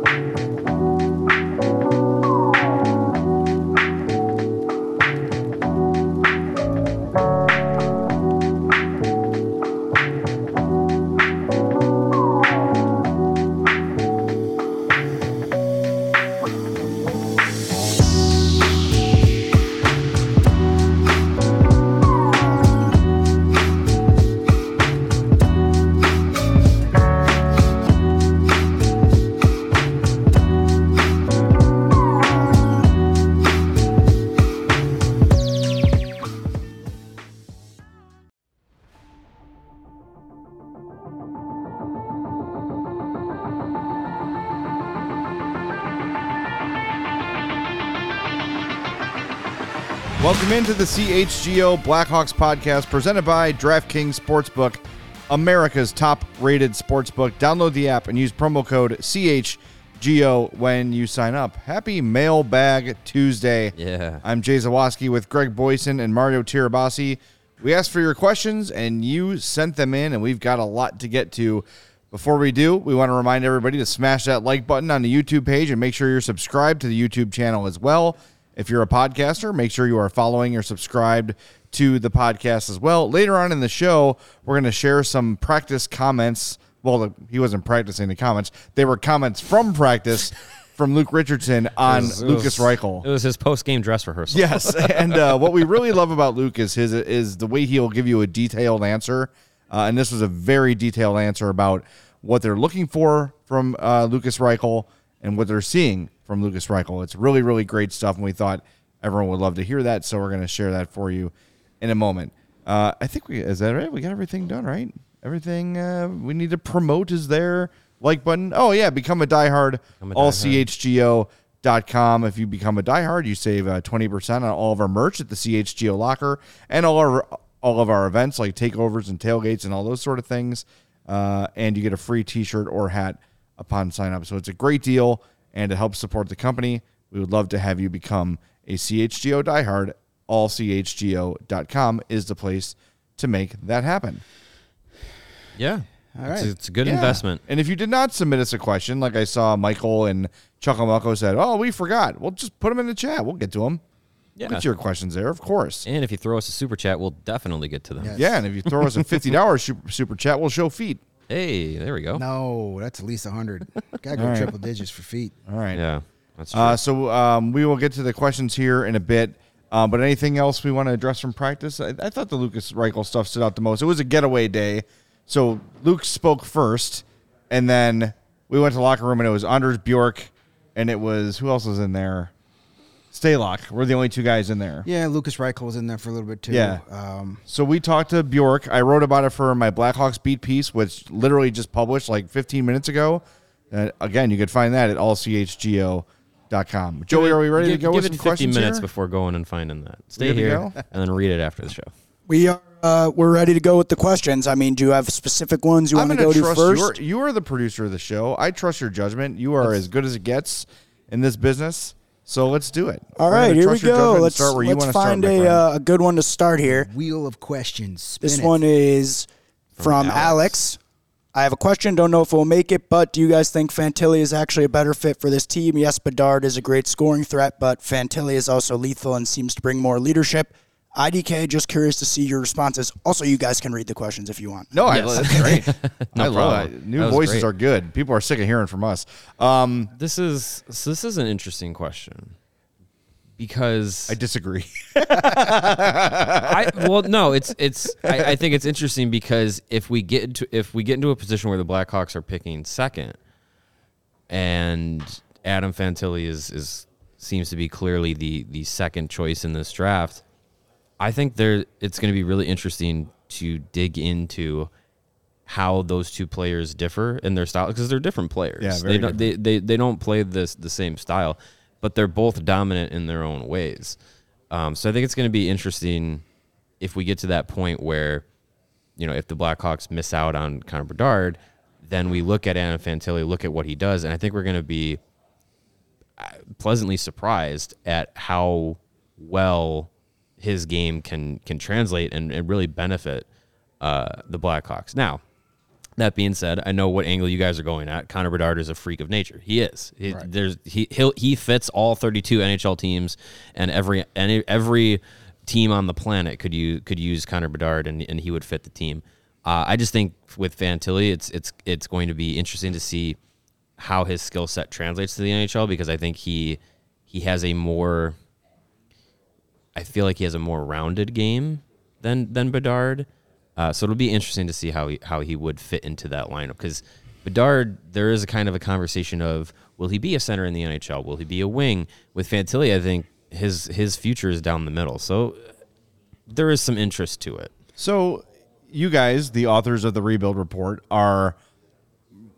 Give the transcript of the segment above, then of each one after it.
Chao. Welcome into the CHGO Blackhawks podcast presented by DraftKings Sportsbook, America's top rated sportsbook. Download the app and use promo code CHGO when you sign up. Happy Mailbag Tuesday. Yeah. I'm Jay Zawaski with Greg Boysen and Mario Tirabassi. We asked for your questions and you sent them in, and we've got a lot to get to. Before we do, we want to remind everybody to smash that like button on the YouTube page and make sure you're subscribed to the YouTube channel as well. If you're a podcaster, make sure you are following or subscribed to the podcast as well. Later on in the show, we're going to share some practice comments. Well, the, he wasn't practicing the comments, they were comments from practice from Luke Richardson on was- Lucas Reichel. It was his post game dress rehearsal. Yes, and uh, what we really love about Luke is his is the way he'll give you a detailed answer, uh, and this was a very detailed answer about what they're looking for from uh, Lucas Reichel and what they're seeing from Lucas Reichel. It's really really great stuff, and we thought everyone would love to hear that, so we're going to share that for you in a moment. Uh, I think we is that right? We got everything done, right? Everything uh, we need to promote is there. Like button. Oh yeah, become a diehard. Become a all diehard. If you become a diehard, you save uh, 20% on all of our merch at the CHGO locker and all our all of our events like takeovers and tailgates and all those sort of things. Uh, and you get a free t-shirt or hat upon sign up. So it's a great deal and it helps support the company. We would love to have you become a CHGO diehard. Allchgo.com is the place to make that happen. Yeah. All It's, right. it's a good Yeah. investment. And if you did not submit us a question, like I saw Michael and Chuck Chucklemucko said, "Oh, we forgot." Well, just put them in the chat. We'll get to them. Yeah. Get your questions there, of course. And if you throw us a super chat, we'll definitely get to them. Yes. Yeah, and if you throw us a fifty dollars super, super chat, we'll show feet. Hey, there we go. No, that's at least hundred. Gotta go All right. triple digits for feet. All right. Yeah. That's true. Uh, so um, we will get to the questions here in a bit. Uh, but anything else we want to address from practice? I, I thought the Lucas Reichel stuff stood out the most. It was a getaway day, so Luke spoke first, and then we went to the locker room, and it was Anders Bjork, and it was who else was in there? Stalock. We're the only two guys in there. Yeah, Lucas Reichel was in there for a little bit too. Yeah. Um, So we talked to Bjork. I wrote about it for my Blackhawks beat piece, which literally just published like 15 minutes ago. Uh, again, you could find that at allchgo.com. Joey, are we ready give, to go give with it some 50 questions minutes here? before going and finding that. Stay here and then read it after the show. We are uh, we're ready to go with the questions. I mean, do you have specific ones you want to go to to first? you. You are the producer of the show. I trust your judgment. You are as good as it gets in this business. So let's do it. All We're right, here we go. Let's start where you let's wanna start, find a uh, a good one to start here. wheel of questions. Spin This it. one is from, Alex. Alex. I have a question. Don't know if we'll make it, but do you guys think Fantilli is actually a better fit for this team? Yes, Bedard is a great scoring threat, but Fantilli is also lethal and seems to bring more leadership. IDK, just curious to see your responses. Also, you guys can read the questions if you want. No, I, Yes. that's great. No I love problem. it. New voices great. are good. People are sick of hearing from us. Um, This is so this is an interesting question because I disagree. I well no it's it's I, I think it's interesting because if we get into if we get into a position where the Blackhawks are picking second and Adam Fantilli is is seems to be clearly the the second choice in this draft I think there it's going to be really interesting to dig into how those two players differ in their style because they're different players. Yeah, they don't they, they they don't play this the same style, but they're both dominant in their own ways. Um, so I think it's going to be interesting if we get to that point where, you know, if the Blackhawks miss out on Connor Bedard, then we look at Adam Fantilli, look at what he does, and I think we're going to be uh, pleasantly surprised at how well his game can can translate and, and really benefit uh, the Blackhawks. Now, that being said, I know what angle you guys are going at. Connor Bedard is a freak of nature. He is. He, There's he he'll, he fits all 32 NHL teams, and every any, every team on the planet could you could use Connor Bedard, and, and he would fit the team. Uh, I just think with Fantilli, it's it's it's going to be interesting to see how his skill set translates to the NHL because I think he he has a more I feel like he has a more rounded game than than Bedard. Uh, so it'll be interesting to see how he how he would fit into that lineup because Bedard, there is a kind of a conversation of will he be a center in the NHL? Will he be a wing? With Fantilli, I think his his future is down the middle. So there is some interest to it. So, you guys, the authors of the rebuild report, are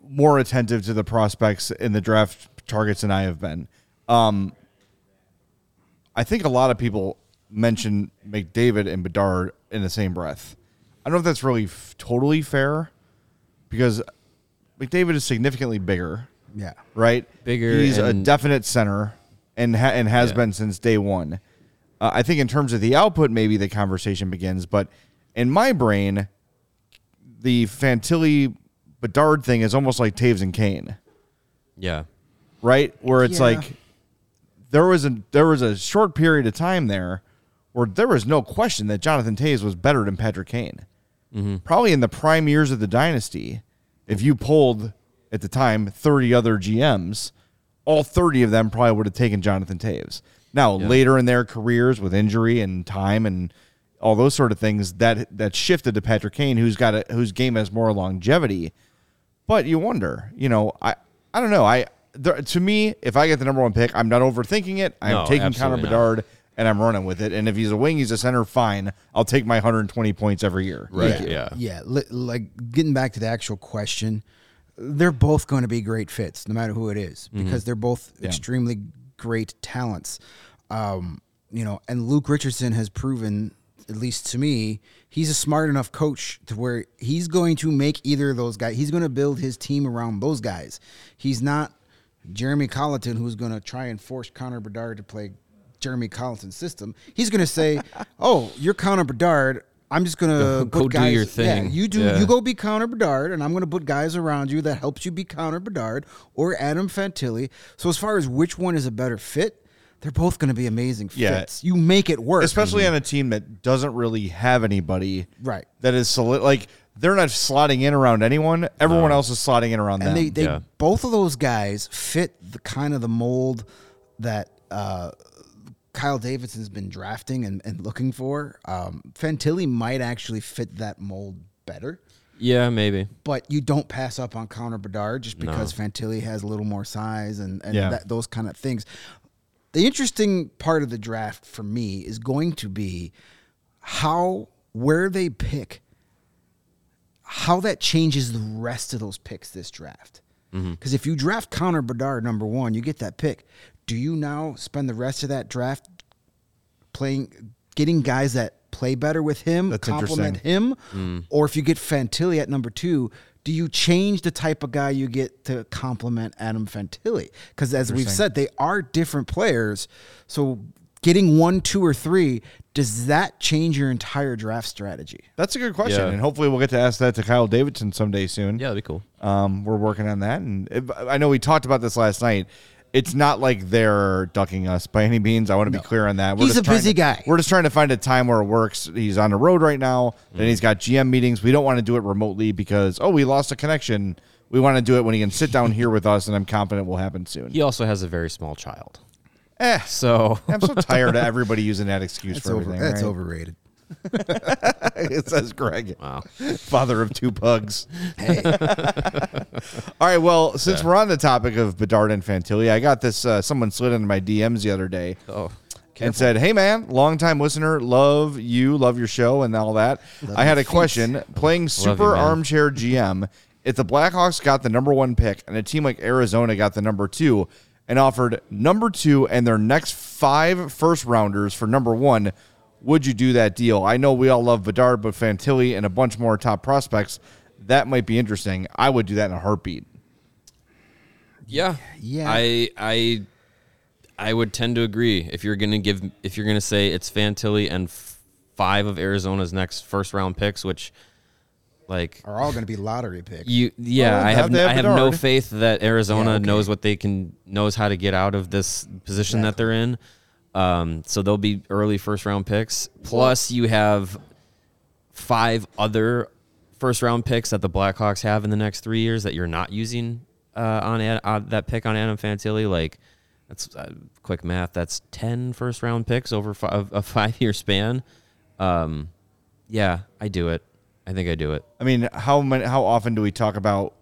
more attentive to the prospects in the draft targets than I have been. Um, I think a lot of people mention McDavid and Bedard in the same breath. I don't know if that's really f- totally fair because McDavid is significantly bigger, Yeah. right? Bigger He's a and- definite center and ha- and has Yeah. been since day one. Uh, I think in terms of the output, maybe the conversation begins. But in my brain, the Fantilli Bedard thing is almost like Toews and Kane, Yeah. right? Where it's Yeah. like there was a there was a short period of time there where there was no question that Jonathan Toews was better than Patrick Kane. Probably in the prime years of the dynasty, if you pulled at the time 30 other GMs, all 30 of them probably would have taken Jonathan Toews. Now, later in their careers with injury and time and all those sort of things, that that shifted to Patrick Kane, who's got a whose game has more longevity. But you wonder, you know, I I don't know. I there, to me, if I get the number one pick, I'm not overthinking it. I'm No, taking Connor absolutely not. Bedard and I'm running with it. And if he's a wing, he's a center, fine. I'll take my 120 points every year. Right. Yeah. Yeah. Yeah. Like getting back to the actual question, they're both going to be great fits, no matter who it is, Mm-hmm. because they're both extremely great talents. Um, you know, and Luke Richardson has proven, at least to me, he's a smart enough coach to where he's going to make either of those guys. He's going to build his team around those guys. He's not Jeremy Colliton, who's going to try and force Connor Bedard to play Jeremy Colliton's system. He's going to say, "Oh, you're Connor Bedard. I'm just going to Go put do guys, your Yeah, thing." you do. Yeah. You go be Connor Bedard, and I'm going to put guys around you that helps you be Connor Bedard or Adam Fantilli. So as far as which one is a better fit, they're both going to be amazing Yeah. fits. You make it work, Especially on a team that doesn't really have anybody Right. that is solid. Like they're not slotting in around anyone. Everyone else is slotting in around them. and they, they yeah. both of those guys fit the kind of the mold that uh, Kyle Davidson's been drafting and, and looking for. Um, Fantilli might actually fit that mold better, Yeah, maybe. but you don't pass up on Connor Bedard just because Fantilli has a little more size and, and Yeah. that, those kind of things. The interesting part of the draft for me is going to be how where they pick how that changes the rest of those picks this draft. Because if you draft Connor Bedard number one, you get that pick. Do you now spend the rest of that draft playing, getting guys that play better with him, That's complement interesting. him, or if you get Fantilli at number two, do you change the type of guy you get to complement Adam Fantilli? Because as we've said, they are different players. So getting one, two, or three, does that change your entire draft strategy? That's a good question, Yeah. and hopefully we'll get to ask that to Kyle Davidson someday soon. Yeah, that'd be cool. Um, we're working on that, and it- I know we talked about this last night. It's not like they're ducking us by any means. I want to be clear on that. He's just a busy to- guy. We're just trying to find a time where it works. He's on the road right now, and he's got GM meetings. We don't want to do it remotely because oh, we lost a connection. We want to do it when he can sit down here with us, and I'm confident will happen soon. He also has a very small child. Eh, So I'm so tired of everybody using that excuse That's for over. everything. That's right? overrated. it says Greg, wow. father of two pugs. Hey. All right. Well, since we're on the topic of Bedard and Fantilli, I got this. Uh, someone slid into my DMs the other day. Oh. and said, "Hey man, longtime listener, love you, love your show, and all that. I had a question. Playing super man. armchair GM, if the Blackhawks got the number one pick and a team like Arizona got the number two and offered number two and their next five first rounders for number one, would you do that deal? I know we all love Bedard, but Fantilli and a bunch more top prospects." That might be interesting. I would do that in a heartbeat. Yeah. Yeah. I I I would tend to agree. If you're gonna give if you're gonna say it's Fantilli and f- five of Arizona's next first round picks, which like Are all going to be lottery picks. you yeah, Well, I have have I have no faith that Arizona Yeah, okay. knows what they can knows how to get out of this position that they're in. Um, so they'll be early first round picks. Plus, you have five other first round picks that the Blackhawks have in the next three years that you're not using uh, on, Ad, on that pick on Adam Fantilli. Like that's uh, quick math. That's 10 first round picks over fi- a five year span. Um, yeah, I do it. I think I do it. I mean, how many, how often do we talk about?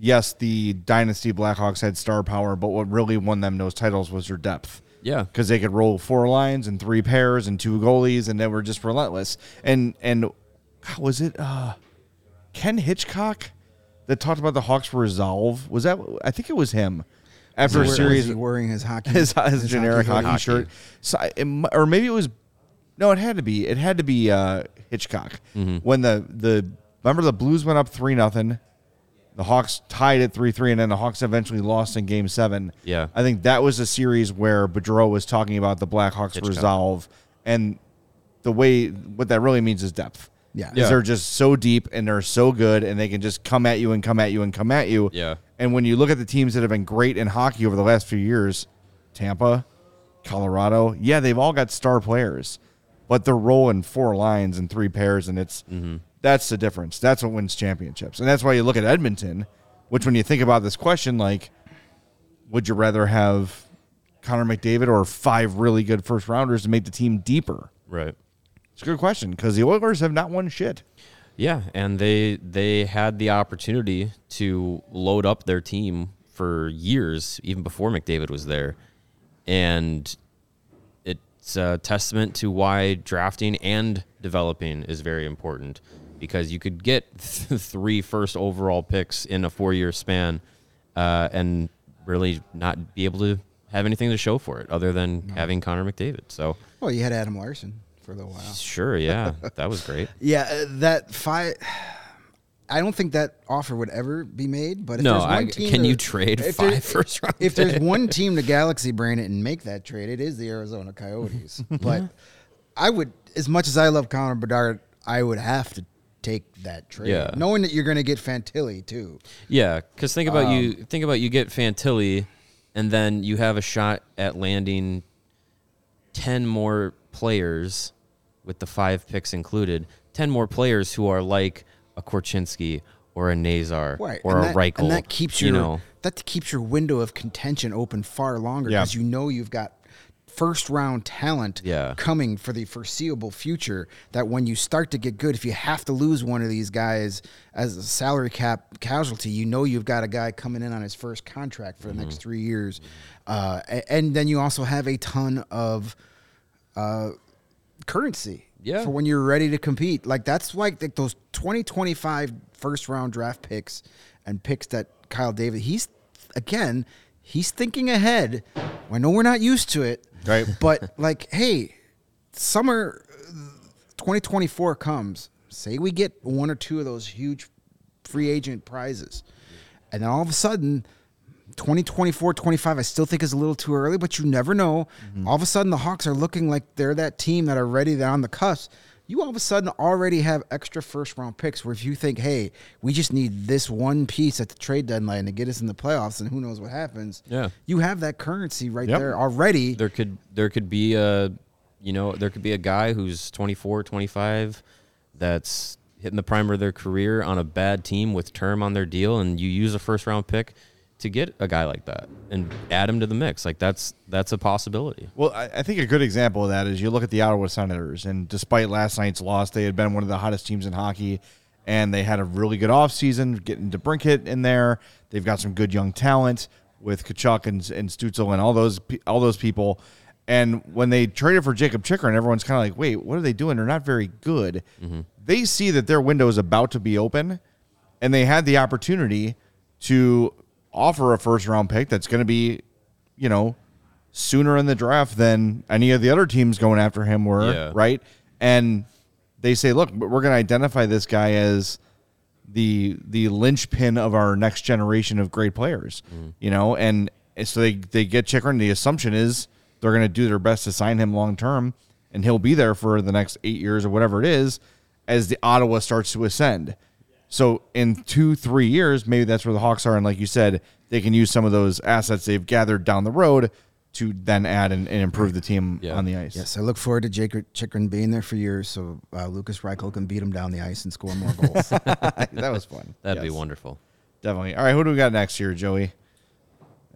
Yes, the dynasty Blackhawks had star power, but what really won them those titles was their depth. Yeah. because they could roll four lines and three pairs and two goalies, and they were just relentless. And and how was it? Uh, Ken Hitchcock that talked about the Hawks' resolve. Was that? I think it was him. After a Was he- series, he wearing his hockey, his, his his generic hockey, hoodie? shirt. So I- it or maybe it was no, it had to be. It had to be uh, Hitchcock Mm-hmm. when the the remember the Blues went up three nothing. The Hawks tied at three three, and then the Hawks eventually lost in Game Seven. Yeah. I think that was a series where Boudreau was talking about the Blackhawks Hitchcock. resolve and the way what that really means is depth. Yeah. Is Yeah. they're just so deep and they're so good and they can just come at you and come at you and come at you. Yeah. And when you look at the teams that have been great in hockey over the last few years, Tampa, Colorado, yeah, they've all got star players, but they're rolling four lines and three pairs, and it's mm-hmm. That's the difference. That's what wins championships, and that's why you look at Edmonton, which when you think about this question, like, would you rather have Connor McDavid or five really good first rounders to make the team deeper? Right. It's a good question because the Oilers have not won shit. Yeah, and they they had the opportunity to load up their team for years, even before McDavid was there, and it's a testament to why drafting and developing is very important because you could get three first overall picks in a four year span, uh, and really not be able to have anything to show for it other than having Connor McDavid. So Well, you had Adam Larsson for a little while. sure, yeah, that was great. Yeah, uh, that five. I don't think that offer would ever be made. But if No, there's one I- team can to- you trade five there- first round If there's one team the Galaxy brain it and make that trade, it is the Arizona Coyotes. but I would, as much as I love Connor Bedard, I would have to take that trade, Yeah. knowing that you're going to get Fantilli too. Yeah, because think about you Um, think about you get Fantilli, and then you have a shot at landing ten more players with the five picks included. Ten more players who are like a Korchinski or a Nazar Right, or and a that, Reichel. and that keeps you know that keeps your window of contention open far longer Yeah. because you know you've got first round talent Yeah. coming for the foreseeable future. That when you start to get good, if you have to lose one of these guys as a salary cap casualty, you know you've got a guy coming in on his first contract for the Mm-hmm. next three years, uh, and then you also have a ton of uh, currency. Yeah. For when you're ready to compete. Like that's like the, those 2025 first round draft picks and picks that Kyle David, he's again, he's thinking ahead. I know we're not used to it. Right. But like, hey, summer uh, 2024 comes. Say we get one or two of those huge free agent prizes. And then all of a sudden, 2024, 25, I still think is a little too early, but you never know. All of a sudden, the Hawks are looking like they're that team that are ready, they're on the cusp. You all of a sudden already have extra first round picks. Where if you think, hey, we just need this one piece at the trade deadline to get us in the playoffs, and who knows what happens. Yeah. you have that currency right Yep. there already. there could there could be a you know there could be a guy who's 24 25 that's hitting the prime of their career on a bad team with term on their deal and you use a first round pick to get a guy like that and add him to the mix like that's that's a possibility Well, I, I think a good example of that is you look at the Ottawa Senators, and despite last night's loss, they had been one of the hottest teams in hockey, and they had a really good offseason, getting DeBrincat in there. They've got some good young talent with Tkachuk and, and Stützle and all those all those people. And when they traded for Jacob Chychrun, everyone's kind of like, wait, what are they doing? They're not very good. Mm-hmm. They see that their window is about to be open, and they had the opportunity to offer a first round pick that's going to be, you know, sooner in the draft than any of the other teams going after him were, Yeah. right? And they say, look, we're going to identify this guy as the the linchpin of our next generation of great players, mm. you know, and so they they get Chychrun. The assumption is they're going to do their best to sign him long term, and he'll be there for the next eight years or whatever it is, as the Ottawa starts to ascend. So in two, three years, maybe that's where the Hawks are, and like you said, they can use some of those assets they've gathered down the road to then add and, and improve the team Yeah. on the ice. Yes, I look forward to Jake Chychrun being there for years, so uh, Lucas Reichel can beat him down the ice and score more goals. that was fun. that'd be wonderful Definitely. All right, who do we got next here, Joey?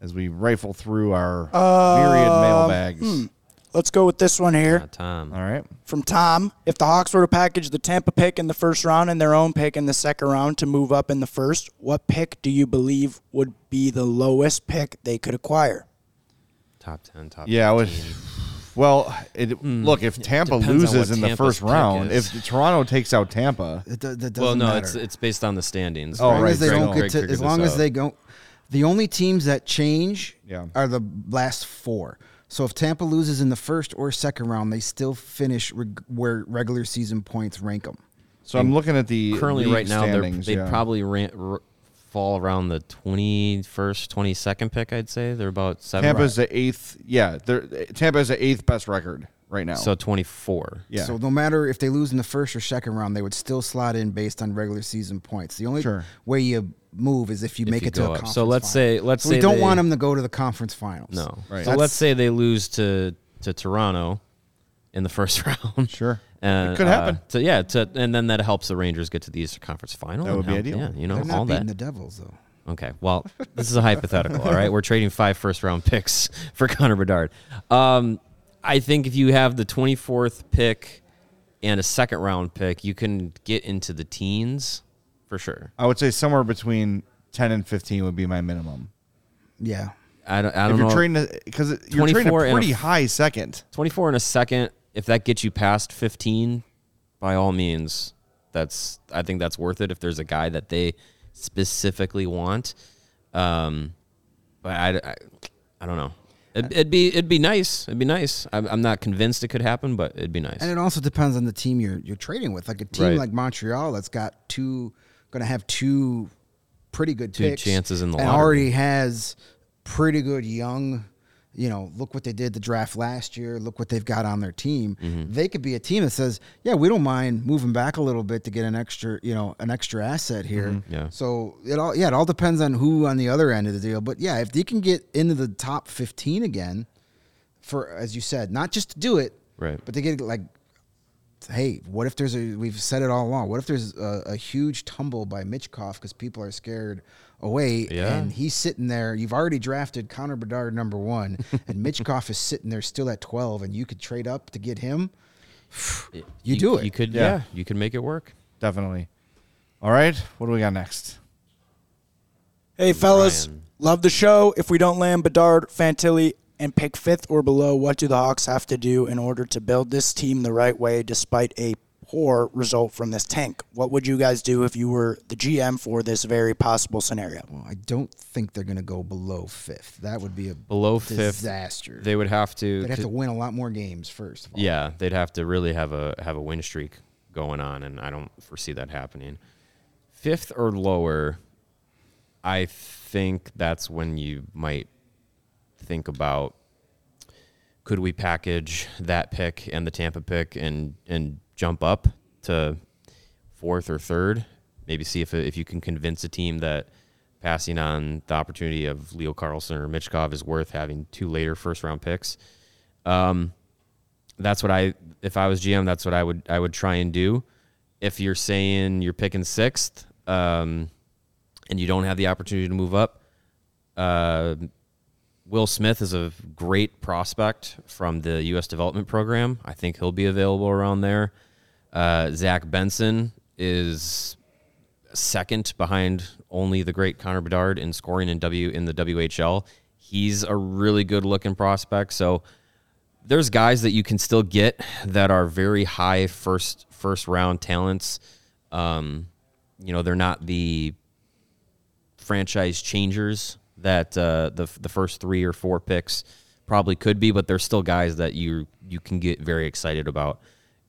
As we rifle through our myriad mailbags. Let's go with this one here tom All right. from Tom. If the Hawks were to package the Tampa pick in the first round and their own pick in the second round to move up in the first, what pick do you believe would be the lowest pick they could acquire? top 10 top Yeah, I would. 15. Well, it, hmm. look, if Tampa loses what in the Tampa's first round, is. if Toronto takes out Tampa, it, do- that doesn't well no matter. it's it's based on the standings Oh, as long right, as they don't get to, as long as out. they go, the only teams that change Yeah. are the last four. So if Tampa loses in the first or second round, they still finish reg- where regular season points rank them. so I'm looking at the currently right now they're, yeah. probably ran, r- fall around the 21st 22nd pick i'd say they're about seven Tampa's the eighth. Yeah, they're, Tampa's the eighth best record right now. so 24 yeah, So no matter if they lose in the first or second round, they would still slot in based on regular season points. The only Sure. way you move is if you If make you it to go a up. conference So let's final. say- let's So we don't they- want them to go to the conference finals. No. Right. So That's- let's say they lose to to Toronto in the first round. Sure. And, It could happen. Uh, to, yeah, to, and then that helps the Rangers get to the Eastern Conference Final. That and would be ideal. Yeah, you know They're not all beating that. the Devils though. Okay, well, this is a hypothetical. All right, we're trading five first round picks for Connor Bedard. Um, I think if you have the twenty fourth pick and a second round pick, you can get into the teens for sure. I would say somewhere between ten and fifteen would be my minimum. Yeah. I don't, I don't if you're know. trading, because you're trading a and a pretty high second. 24 in a second if that gets you past 15 by all means that's i think that's worth it if there's a guy that they specifically want um but i i, I don't know It'd, it'd be it'd be nice it'd be nice I'm, I'm not convinced it could happen but it'd be nice And it also depends on the team you're you're trading with. Like a team Right. like Montreal that's got two going to have two pretty good Two picks chances in the and lottery. already has pretty good young. You know, look what they did the draft last year. Look what they've got on their team. Mm-hmm. They could be a team that says, "Yeah, we don't mind moving back a little bit to get an extra, you know, an extra asset here." Mm-hmm. Yeah. So it all, yeah, it all depends on who on the other end of the deal. But yeah, if they can get into the top fifteen again, for as you said, not just to do it, Right. But to get like, hey, what if there's a? We've said it all along. What if there's a, a huge tumble by Michkov because people are scared away, Yeah. and he's sitting there. You've already drafted Connor Bedard number one, and Michkov is sitting there still at twelve, and you could trade up to get him. You, do it. you could Yeah. yeah. you could make it work Definitely. All right. What do we got next? Hey, fellas, Ryan. love the show. If we don't land Bedard, Fantilli, and pick fifth or below, what do the Hawks have to do in order to build this team the right way despite a poor result from this tank? What would you guys do if you were the GM for this very possible scenario? Well, I don't think they're going to go below fifth. That would be a below fifth disaster. they would have to They'd have to win a lot more games first. Of all. Yeah, they'd have to really have a have a win streak going on, and I don't foresee that happening. Fifth or lower, I think that's when you might think about could we package that pick and the Tampa pick and and jump up to fourth or third. Maybe see if if you can convince a team that passing on the opportunity of Leo Carlsson or Michkov is worth having two later first round picks. Um, that's what I if I was GM, that's what I would I would try and do. If you're saying you're picking sixth, um, and you don't have the opportunity to move up, uh, Will Smith is a great prospect from the U.S. development program. I think he'll be available around there. Uh, Zach Benson is second behind only the great Connor Bedard in scoring in W in the WHL. He's a really good looking prospect. So there's guys that you can still get that are very high first first round talents. Um, you know, they're not the franchise changers that uh, the the first three or four picks probably could be, but they're still guys that you you can get very excited about.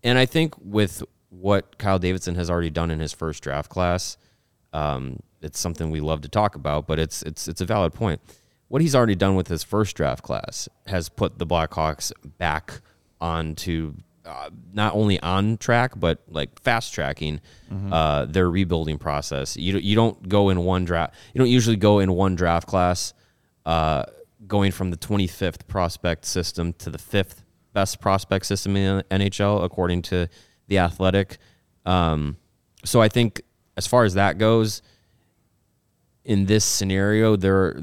And I think with what Kyle Davidson has already done in his first draft class, um, it's something we love to talk about. But it's it's it's a valid point. What he's already done with his first draft class has put the Blackhawks back onto uh, not only on track but like fast tracking uh, their rebuilding process. You you don't go in one draft. You don't usually go in one draft class, uh, going from the 25th prospect system to the fifth best prospect system in the NHL according to the Athletic. Um, so I think as far as that goes, in this scenario, they're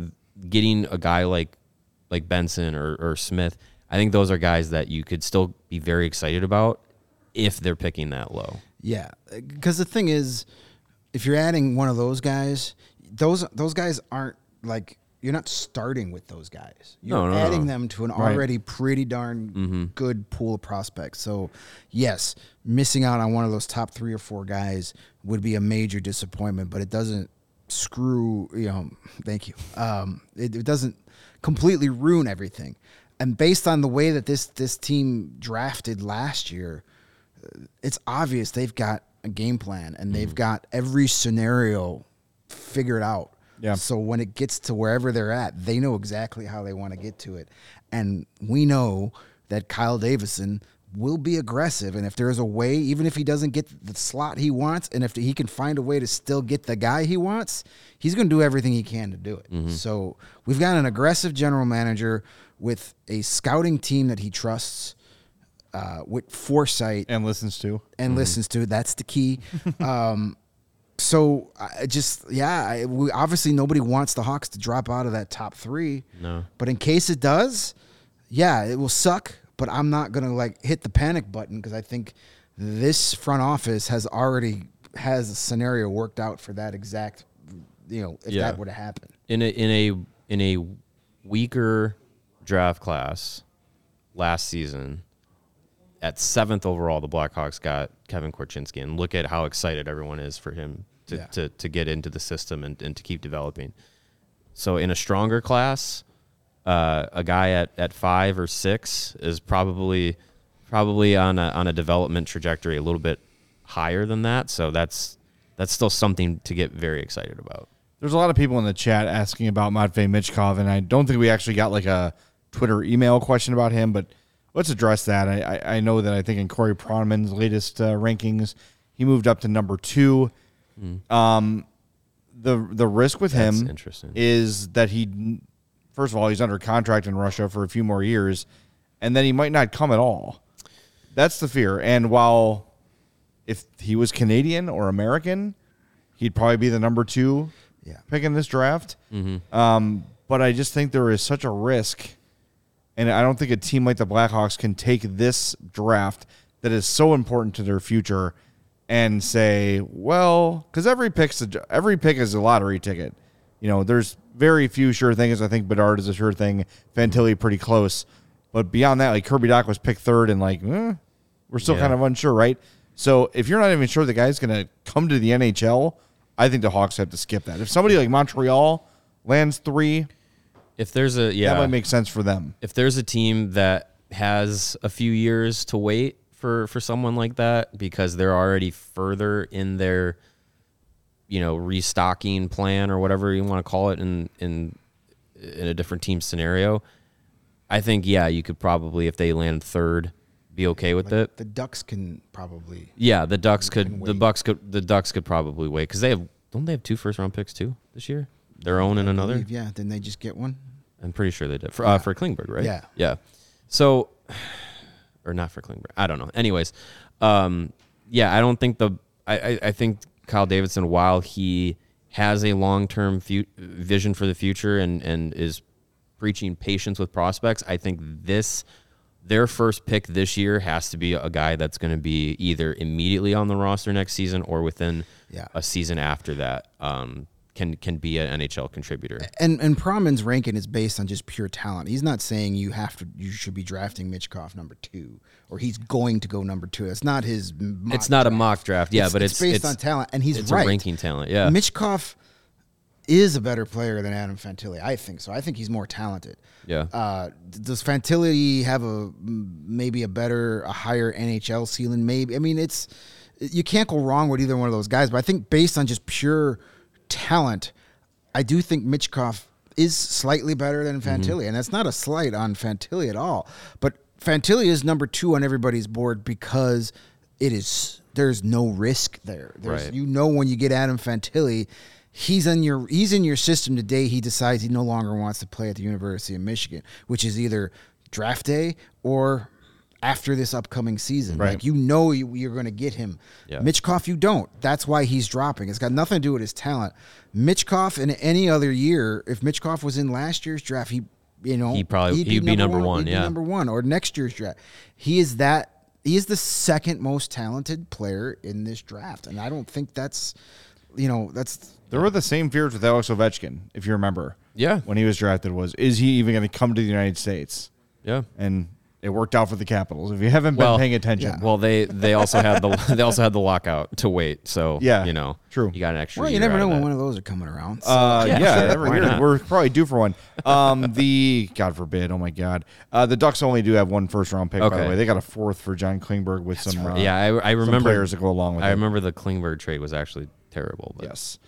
getting a guy like like Benson or, or Smith. I think those are guys that you could still be very excited about if they're picking that low. Yeah, because the thing is, if you're adding one of those guys, those those guys aren't like you're not starting with those guys. You're No, no, adding no. them to an already pretty darn good pool of prospects. So, yes, missing out on one of those top three or four guys would be a major disappointment. But it doesn't screw. You know, thank you. Um, it, it doesn't completely ruin everything. And based on the way that this this team drafted last year, it's obvious they've got a game plan and they've mm-hmm. got every scenario figured out. Yeah. So when it gets to wherever they're at, they know exactly how they want to get to it. And we know that Kyle Davidson will be aggressive. And if there's a way, even if he doesn't get the slot he wants, and if he can find a way to still get the guy he wants, he's going to do everything he can to do it. Mm-hmm. So we've got an aggressive general manager with a scouting team that he trusts, uh, with foresight and listens to. and listens to. That's the key. um, so I just yeah, I, we, obviously nobody wants the Hawks to drop out of that top three. No. but in case it does, yeah, it will suck. But I'm not gonna like hit the panic button because I think this front office has already has a scenario worked out for that exact. You know, if Yeah. that were to happen. in a in a in a weaker draft class last season at seventh overall the blackhawks got kevin korchinski and look at how excited everyone is for him to, Yeah. to, to get into the system and, and to keep developing. So in a stronger class uh, a guy at, at five or six is probably probably on a, on a development trajectory a little bit higher than that. So that's that's still something to get very excited about. There's a lot of people in the chat asking about Matvey Michkov, and I don't think we actually got like a Twitter email question about him, but let's address that. I, I, I know that I think in Corey Pronman's latest uh, rankings, he moved up to number two. Um, the the risk with That's him is that he, first of all, he's under contract in Russia for a few more years, and then he might not come at all. That's the fear. And while if he was Canadian or American, he'd probably be the number two Yeah. pick in this draft. Um, but I just think there is such a risk, and I don't think a team like the Blackhawks can take this draft that is so important to their future and say, well, because every pick's a, every pick is a lottery ticket. You know, there's very few sure things. I think Bedard is a sure thing. Fantilli pretty close, but beyond that, like Kirby Dach was picked third, and like eh, we're still Yeah. kind of unsure, right? So if you're not even sure the guy's going to come to the NHL, I think the Hawks have to skip that. If somebody like Montreal lands three, if there's a yeah that might make sense for them. if there's a team that has a few years to wait for for someone like that because they're already further in their you know restocking plan or whatever you want to call it in in in a different team scenario i think yeah you could probably if they land third be okay with it. The Ducks can probably. Yeah, the Ducks could the. Bucks could the Ducks could probably wait because they have don't they have two first round picks too this year? Their own and another. believe, yeah, didn't they just get one? I'm pretty sure they did for uh, for Klingberg, right? Yeah. yeah. So, or not for Klingberg. I don't know. Anyways, um, yeah, I don't think the I, I, I think Kyle Davidson, while he has a long term fu- vision for the future and and is preaching patience with prospects, I think this their first pick this year has to be a guy that's going to be either immediately on the roster next season or within Yeah. a season after that. Um, can can be an NHL contributor. And and Pronman's ranking is based on just pure talent. He's not saying you have to you should be drafting Michkov number two or he's going to go number two. It's not his. Mock It's not a mock draft, yeah, but it's based it's- on talent, and he's it's right. a ranking talent. Yeah, Michkov is a better player than Adam Fantilli. I think so. I think he's more talented. Yeah. Uh, does Fantilli have a maybe a better, a higher NHL ceiling? Maybe. I mean, it's you can't go wrong with either one of those guys. But I think based on just pure talent, I do think Michkov is slightly better than Mm-hmm. Fantilli, and that's not a slight on Fantilli at all. But Fantilli is number two on everybody's board because it is there's no risk there. There's, Right. You know when you get Adam Fantilli, he's in your he's in your system today. He decides he no longer wants to play at the University of Michigan, which is either draft day or after this upcoming season. Like you know you, you're going to get him. Yeah. Michkov, you don't. That's why he's dropping. It's got nothing to do with his talent. Michkov in any other year, if Michkov was in last year's draft, he you know He probably- he'd be number one, he'd be yeah. number one or next year's draft. He is that. He is the second most talented player in this draft, and I don't think that's, you know, that's There were the same fears with Alex Ovechkin, if you remember. Yeah. When he was drafted, was is he even going to come to the United States? yeah. And it worked out for the Capitals. If you haven't been Well, paying attention, Well, they they also had the they also had the lockout to wait. So Yeah, you know, true. You got an extra. well, you year never out know of when that. one of those are coming around. So- Uh, Yeah, yeah, sure. every Why year. not? we're probably due for one. Um, the God forbid, oh my God, uh, the Ducks only do have one first round pick. By Okay. the way, they got a fourth for John Klingberg with some. Uh, yeah, I, I some remember players that go along with I it. remember the Klingberg trade was actually terrible. But Yes.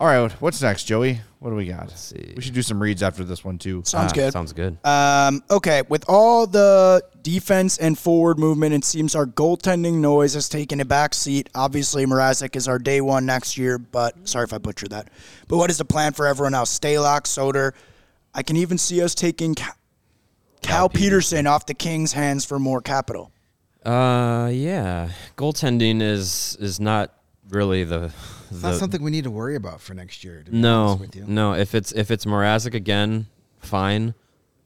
All right, what's next, Joey? What do we got? see. We should do some reads after this one too. Sounds Ah, good. Sounds good. Um, okay, with all the defense and forward movement, it seems our goaltending noise has taken a back seat. Obviously, Mrazek is our day one next year, but sorry if I butchered that. But what is the plan for everyone else? Stalock, Soder. I can even see us taking Cal, Cal Petersen off the Kings' hands for more capital. Uh, yeah, goaltending is is not really the it's the not something we need to worry about for next year. To be no no. If it's if it's Mrazek again, fine.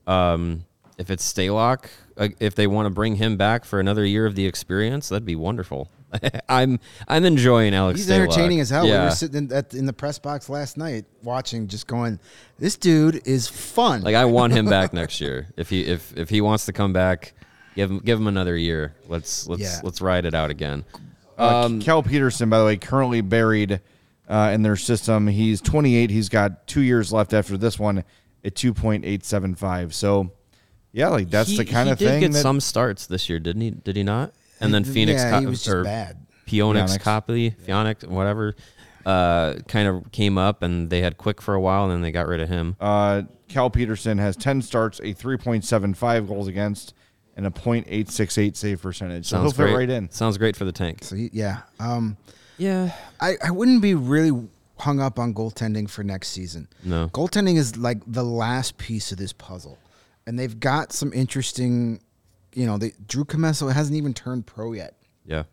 Um, if it's Stalock, uh, if they want to bring him back for another year of the experience, that'd be wonderful. I'm I'm enjoying Alex. He's Stalock. entertaining as hell. We were sitting in, at, in the press box last night watching, just going, "This dude is fun." Like I want him back next year. If he if if he wants to come back, give him give him another year. Let's let's Yeah. let's ride it out again. Uh, Um, Cal Petersen, by the way, currently buried uh, in their system. He's 28. He's got two years left after this one at 2.875. So, yeah, like that's he, the kind he of did thing get that some starts this year, didn't he? Did he not? And then Phoenix, yeah, he co- was just or bad. Pionix, Phoenix. Copley, Phoenix, whatever, uh, kind of came up, and they had Quick for a while, and then they got rid of him. uh, Cal Petersen has 10 starts, a 3.75 goals against, and a .868 save percentage. So he'll Sounds fit great. right in. Sounds great for the tank. so he, yeah, um, Yeah. I, I wouldn't be really hung up on goaltending for next season. No. Goaltending is like the last piece of this puzzle. And they've got some interesting, you know, they, Drew Commesso hasn't even turned pro yet. Yeah.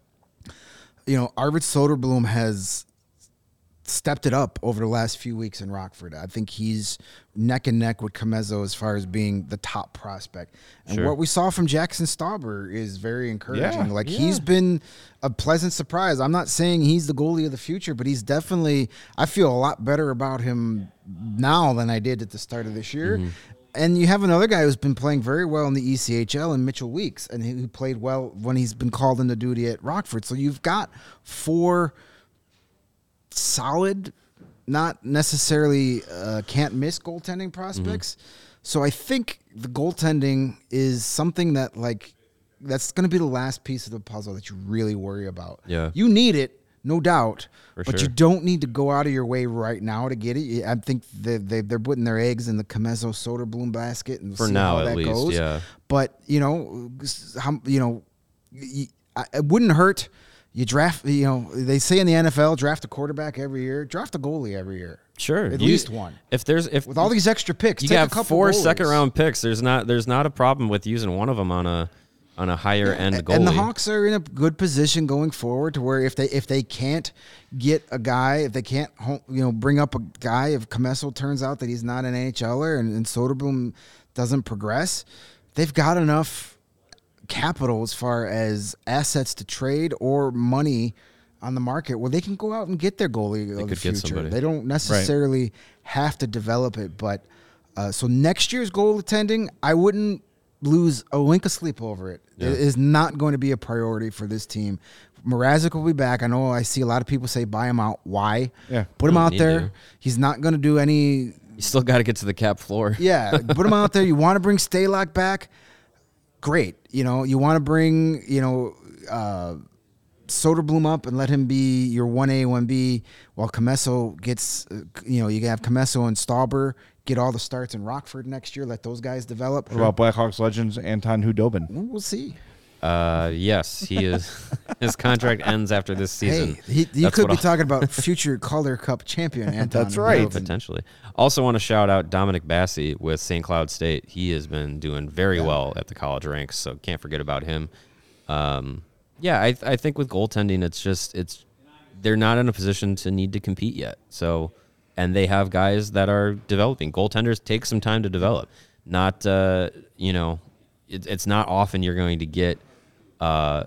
You know, Arvid Soderblom has stepped it up over the last few weeks in Rockford. I think he's neck and neck with Commesso as far as being the top prospect. And Sure. what we saw from Jackson Stauber is very encouraging. Yeah, like he's been a pleasant surprise. I'm not saying he's the goalie of the future, but he's definitely I feel a lot better about him now than I did at the start of this year. Mm-hmm. And you have another guy who's been playing very well in the ECHL, and Mitchell Weeks, and he- who played well when he's been called into duty at Rockford. So you've got four solid, not necessarily uh, can't miss goaltending prospects. So I think the goaltending is something that like that's going to be the last piece of the puzzle that you really worry about. Yeah. you need it, no doubt, For but you don't need to go out of your way right now to get it. I think they, they they're putting their eggs in the Commesso Soderblom basket and For see now, how at that least, goes. yeah. But you know, how you know it wouldn't hurt. You draft, you know, they say in the NFL, draft a quarterback every year, draft a goalie every year. Sure, At you- least one. If there's if With all these extra picks, you take a got couple four second round picks, there's not there's not a problem with using one of them on a on a higher end goalie. And the Hawks are in a good position going forward to where if they if they can't get a guy, if they can't you know bring up a guy, if Commesso turns out that he's not an NHLer and, and Soderblom doesn't progress, they've got enough capital as far as assets to trade or money on the market where they can go out and get their goalie of the future. somebody. They don't necessarily have to develop it, but uh, so next year's goal attending, I wouldn't lose a wink of sleep over it. It is not going to be a priority for this team. Mrazek will be back. I know I see a lot of people say buy him out. Why? Yeah. Put him out there. to. He's not going to do any you still got to get to the cap floor. yeah, put him out there. You want to bring Stalock back? Great. You know, you want to bring, you know, uh, Soderblom up and let him be your 1A, 1B while Commesso gets, uh, you know, you can have Commesso and Stauber get all the starts in Rockford next year. Let those guys develop. What about Blackhawks legends Anton Khudobin? We'll see. Uh, yes, he is. his contract ends after this season. Hey, he, you That's could be I'll- talking about future Calder Cup champion Anton. That's right. Potentially. Also, want to shout out Dominic Bassi with St. Cloud State. He has been doing very well at the college ranks, so can't forget about him. Um, yeah, I, I think with goaltending, it's just it's they're not in a position to need to compete yet. So, and they have guys that are developing. Goaltenders take some time to develop. Not uh, you know, it, it's not often you're going to get uh,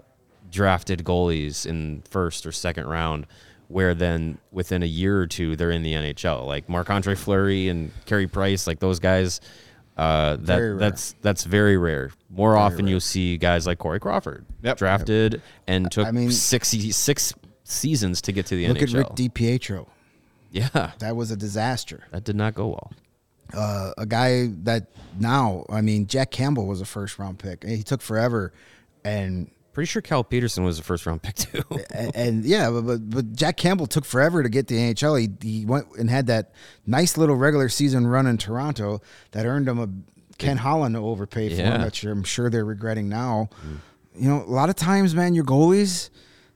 drafted goalies in first or second round, where then within a year or two they're in the NHL. Like Marc Andre Fleury and Carey Price, like those guys. Uh, that that's that's very rare. More often you'll see guys like Corey Crawford Yep. drafted and took I mean- six six seasons to get to the Look NHL. Look at Rick DiPietro. yeah, That was a disaster. that did not go well. uh, a guy that now, I mean, Jack Campbell was a first round pick. He took forever, and Pretty sure Cal Petersen was a first round pick too. and, and yeah, but, but but Jack Campbell took forever to get to the NHL. He, he went and had that nice little regular season run in Toronto that earned him a Ken Holland overpay for Yeah. him, which I'm sure they're regretting now. You know, a lot of times, man, your goalies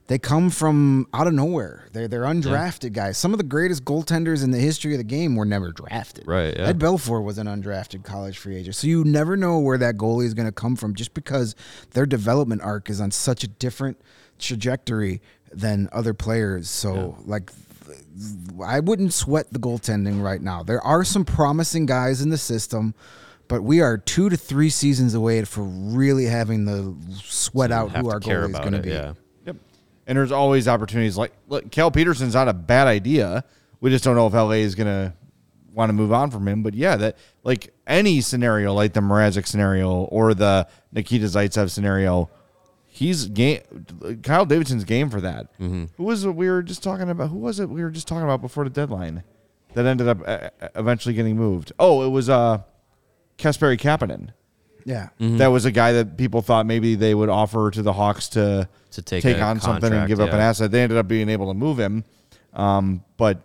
they come from out of nowhere. They're they're undrafted guys. Some of the greatest goaltenders in the history of the game were never drafted. Right, yeah. Ed Belfour was an undrafted college free agent. So you never know where that goalie is going to come from just because their development arc is on such a different trajectory than other players. So like I wouldn't sweat the goaltending right now. There are some promising guys in the system, but we are 2 to 3 seasons away for really having the sweat out who our goalie is going to be. Yeah. And there's always opportunities like look, Cal Petersen's not a bad idea. We just don't know if LA is gonna want to move on from him. But yeah, that like any scenario, like the Mrazek scenario or the Nikita Zaitsev scenario, he's game. Kyle Davidson's game for that. Mm-hmm. Who was it we were just talking about? Who was it we were just talking about before the deadline that ended up uh, eventually getting moved? Oh, it was uh, Kasperi Kapanen. Yeah. Mm-hmm. That was a guy that people thought maybe they would offer to the Hawks to To take a on something and contract, give up an asset. They ended up being able to move him, um, but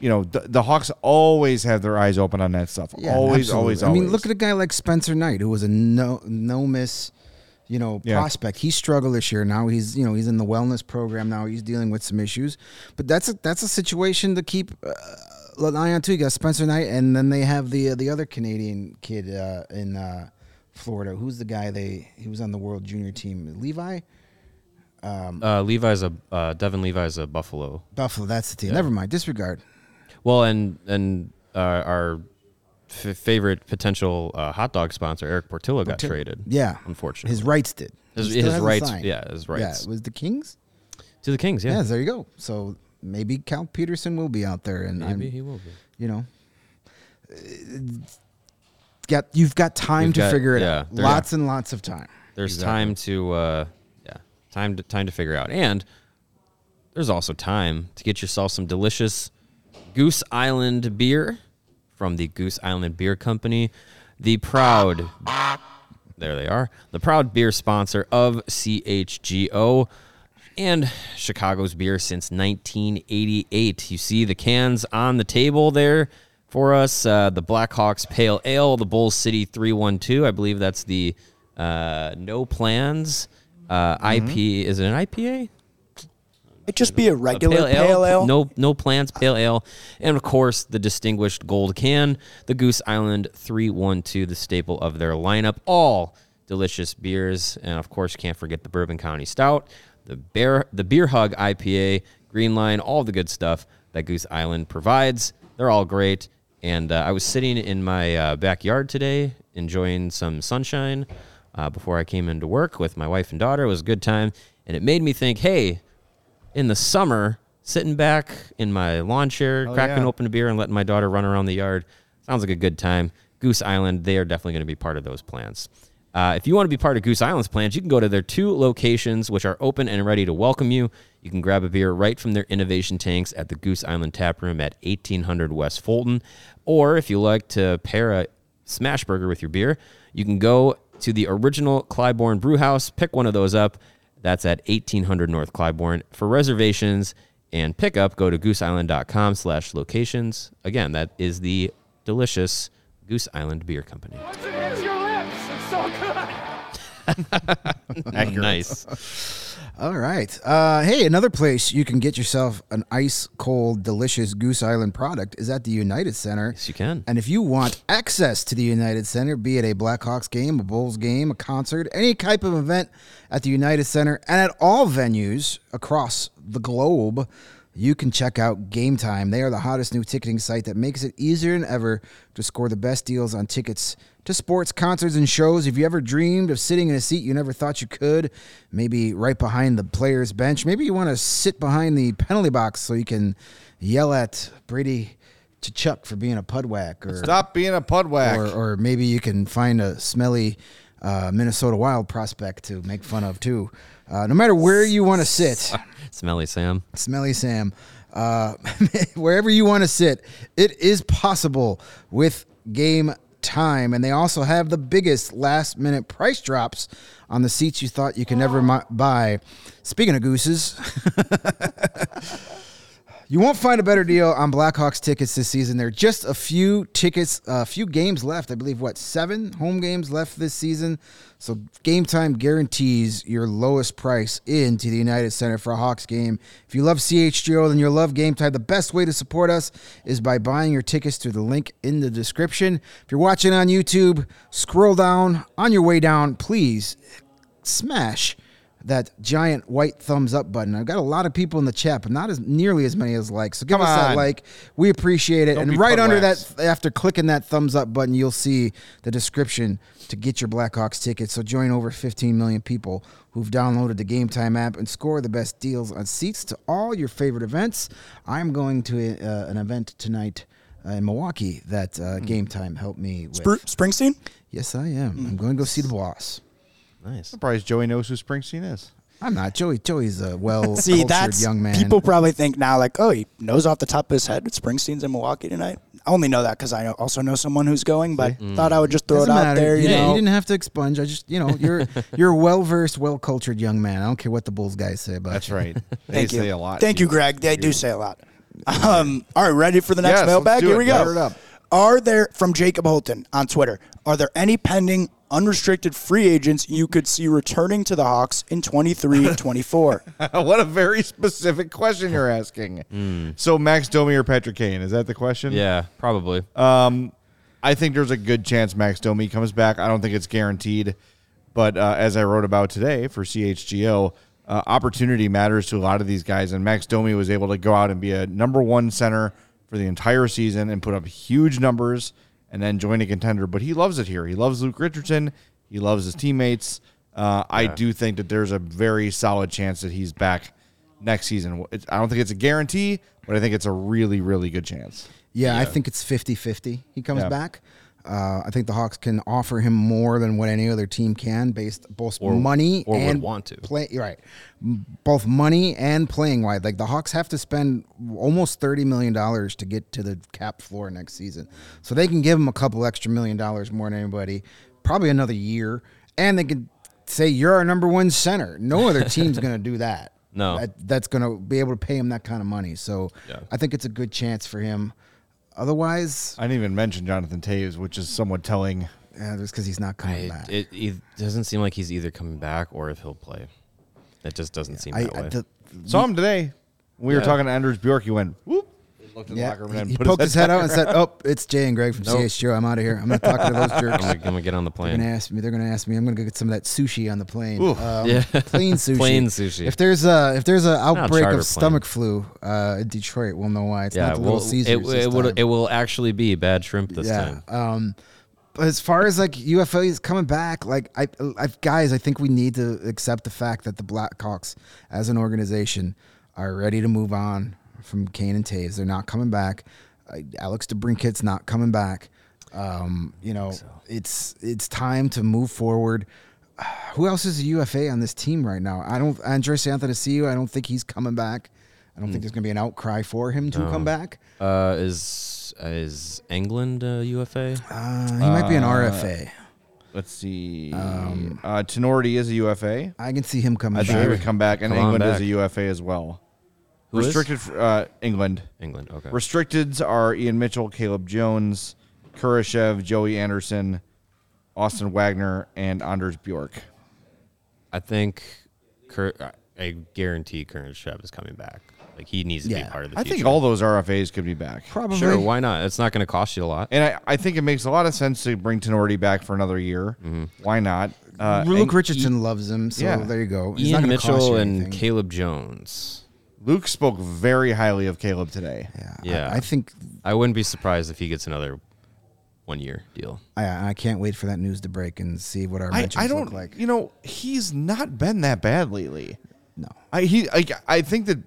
you know the, the Hawks always have their eyes open on that stuff. Yeah, always, absolutely. always, I mean, always. look at a guy like Spencer Knight, who was a no no miss, you know, Yeah. prospect. He struggled this year. Now he's you know he's in the wellness program. Now he's dealing with some issues, but that's a that's a situation to keep uh, an eye on too. You got Spencer Knight, and then they have the uh, the other Canadian kid uh, in uh, Florida. Who's the guy they he was on the World Junior team? Levi Uh, Levi's a uh, Devin Levi's a Buffalo. Buffalo. That's the team. Never mind. Disregard. Well, and and uh, our f- favorite potential uh, hot dog sponsor Erik Portillo got traded. Yeah, unfortunately, his rights did. His- his rights- signed. yeah, his rights. Yeah, it was the Kings. to the Kings. Yeah, Yeah, there you go. So maybe Cal Petersen will be out there, and maybe I'm, he will be. you know, got you've got time You've to got- figure it yeah, out. there- Lots and lots of time. There's time to, uh, yeah, time to time to figure out, and there's also time to get yourself some delicious Goose Island beer from the Goose Island Beer Company, the proud. There they are, the proud beer sponsor of CHGO and Chicago's beer since 1988. You see the cans on the table there for us. Uh, the Blackhawks Pale Ale, the Bulls City 312. I believe that's the uh, No Plans Uh, IP is it an IPA? It'd just be a A regular pale ale. No, no plans, pale ale, and of course the distinguished gold can, the Goose Island 312, the staple of their lineup. All delicious beers, and of course can't forget the Bourbon County Stout, the Bear, the Beer Hug IPA, Green Line, all the good stuff that Goose Island provides. They're all great, and uh, I was sitting in my uh, backyard today enjoying some sunshine uh, before I came into work with my wife and daughter. It was a good time, and it made me think, hey in the summer, sitting back in my lawn chair, cracking yeah. open a beer and letting my daughter run around the yard. Sounds like a good time. Goose Island, they are definitely going to be part of those plans. Uh, if you want to be part of Goose Island's plans, you can go to their two locations, which are open and ready to welcome you. You can grab a beer right from their innovation tanks at the Goose Island Tap Room at 1800 West Fulton. Or if you like to pair a smash burger with your beer, you can go to the original Clybourne Brew House, pick one of those up. That's at 1800 North Clybourne. For reservations and pickup, go to gooseisland.com slash locations. Again, that is the delicious Goose Island Beer Company. What's in your lips? It's so good. nice. All right. Uh, hey, another place you can get yourself an ice cold, delicious Goose Island product is at the United Center. Yes, you can. And if you want access to the United Center, be it a Blackhawks game, a Bulls game, a concert, any type of event at the United Center, and at all venues across the globe, you can check out Game Time. They are the hottest new ticketing site that makes it easier than ever to score the best deals on tickets to sports, concerts, and shows. If you ever dreamed of sitting in a seat you never thought you could, maybe right behind the player's bench, maybe you want to sit behind the penalty box so you can yell at Brady Tkachuk for being a pudwack or Stop being a pudwack. or, or maybe you can find a smelly uh, Minnesota Wild prospect to make fun of too. Uh, no matter where you want to sit, Smelly Sam. Smelly Sam, uh, wherever you want to sit, it is possible with game time. And they also have the biggest last minute price drops on the seats you thought you could never mi- buy. Speaking of gooses, you won't find a better deal on Blackhawks tickets this season. There are just a few tickets, a few games left. I believe what seven home games left this season. So game time guarantees your lowest price into the United Center for a Hawks game. If you love CHGO, then you'll love game time. The best way to support us is by buying your tickets through the link in the description. If you're watching on YouTube, scroll down on your way down. Please smash that giant white thumbs up button. I've got a lot of people in the chat, but not as nearly as many as like. So give Come us that on. like. We appreciate it. Don't and be right under that, after clicking that thumbs up button, you'll see the description to get your Blackhawks ticket. So join over 15 million people who've downloaded the Game Time app and score the best deals on seats to all your favorite events. I'm going to a, uh, an event tonight. Uh, in Milwaukee, that Hmm. uh, Game Time helped me with. Spr- Springsteen? yes, I am. I'm going to go see the boss. Nice. Surprised Joey knows who Springsteen is. I'm not. Joey. Joey's a well See, cultured that's young man. people probably think now, like, oh, he knows off the top of his head Springsteen's in Milwaukee tonight. I only know that because I also know someone who's going, but thought I would just throw Doesn't it out matter. there. You yeah, know, you didn't have to expunge. I just, you know, you're you're a well versed, well cultured young man. I don't care what the Bulls guys say about That's you. right. They Thank you. say a lot. Thank you. Greg. They do say a lot. Um, all right, ready for the next Yes, mailbag? let's do Here it. we go. Fire it up. Are there from Jacob Holton on Twitter? Are there any pending unrestricted free agents you could see returning to the Hawks in 23-24? what a very specific question you're asking. So Max Domi or Patrick Kane? Is that the question? Yeah, probably. I think there's a good chance Max Domi comes back. I don't think it's guaranteed, but uh, as I wrote about today for CHGO, uh, opportunity matters to a lot of these guys, and Max Domi was able to go out and be a number one center for the entire season and put up huge numbers, and then join a contender. But he loves it here. He loves Luke Richardson. He loves his teammates. Uh, I do think that there's a very solid chance that he's back next season. It's, I don't think it's a guarantee, but I think it's a really, really good chance. Yeah, I think it's 50-50 he comes Yeah. back. Uh, I think the Hawks can offer him more than what any other team can, based both Or- money or would and want to. play. Right, both money and playing wide. Like the Hawks have to spend almost thirty million dollars to get to the cap floor next season, so they can give him a couple extra million dollars more than anybody. Probably another year, and they can say you're our number one center. No other team's going to do that. No. That- that's going to be able to pay him that kind of money. So Yeah. I think it's a good chance for him. Otherwise, I didn't even mention Jonathan Toews, which is somewhat telling. yeah, just because he's not coming I, back. it, it doesn't seem like he's either coming back or if he'll play. It just doesn't seem I, that I way. the, Saw him today. When we were talking to Anders Bjork, he went whoop. He looked in the yeah, locker room and he, he put poked his head out and said, "Oh, it's Jay and Greg from Nope. CHGO. I'm out of here. I'm going to talk to those jerks." I'm gonna get on the plane. They're gonna plane. ask me. They're gonna ask me. I'm gonna go get some of that sushi on the plane. Ooh. Um, Yeah. plain sushi. Plain sushi. If there's a if there's an outbreak charter of stomach flu uh, in Detroit, we'll know why. It's yeah, not the well, Little Caesars. it, it, will, it will actually be bad shrimp this yeah. time. Um, but as far as like UFOs coming back, like I, I, guys, I think we need to accept the fact that the Blackhawks, as an organization, are ready to move on from Kane and Toews. They're not coming back. Uh, Alex DeBrincat's not coming back. Um, you know, it's it's time to move forward. Who else is a UFA on this team right now? I don't. Andreas Athanasiou I don't think he's coming back. I don't think there's going to be an outcry for him to come back. Uh, is uh, is Englund uh, UFA? Uh, he might be an RFA. Let's see. uh, Tinordi is a UFA. I can see him coming I think he would come back, and Come on Englund is a UFA as well. Who is? Restricted for, uh, Englund. Englund. Okay. Restricteds are Ian Mitchell, Caleb Jones, Kurashev, Joey Anderson, Austin Wagner, and Anders Bjork. I think Kurt, I guarantee Kurashev is coming back. Like he needs to Yeah. be part of the I future. think all those RFAs could be back. Probably. Sure, why not? It's not going to cost you a lot. And I, I think it makes a lot of sense to bring Tinordi back for another year. Mm-hmm. Why not? Uh, Luke and Richardson loves him, so Yeah. there you go. It's not Ian gonna cost you Mitchell and anything. Caleb Jones. Luke spoke very highly of Caleb today. Yeah, Yeah. I, I think I wouldn't be surprised if he gets another one year deal. I, I can't wait for that news to break and see what our I, mentions I don't look like. You know, he's not been that bad lately. no, I he I, I think that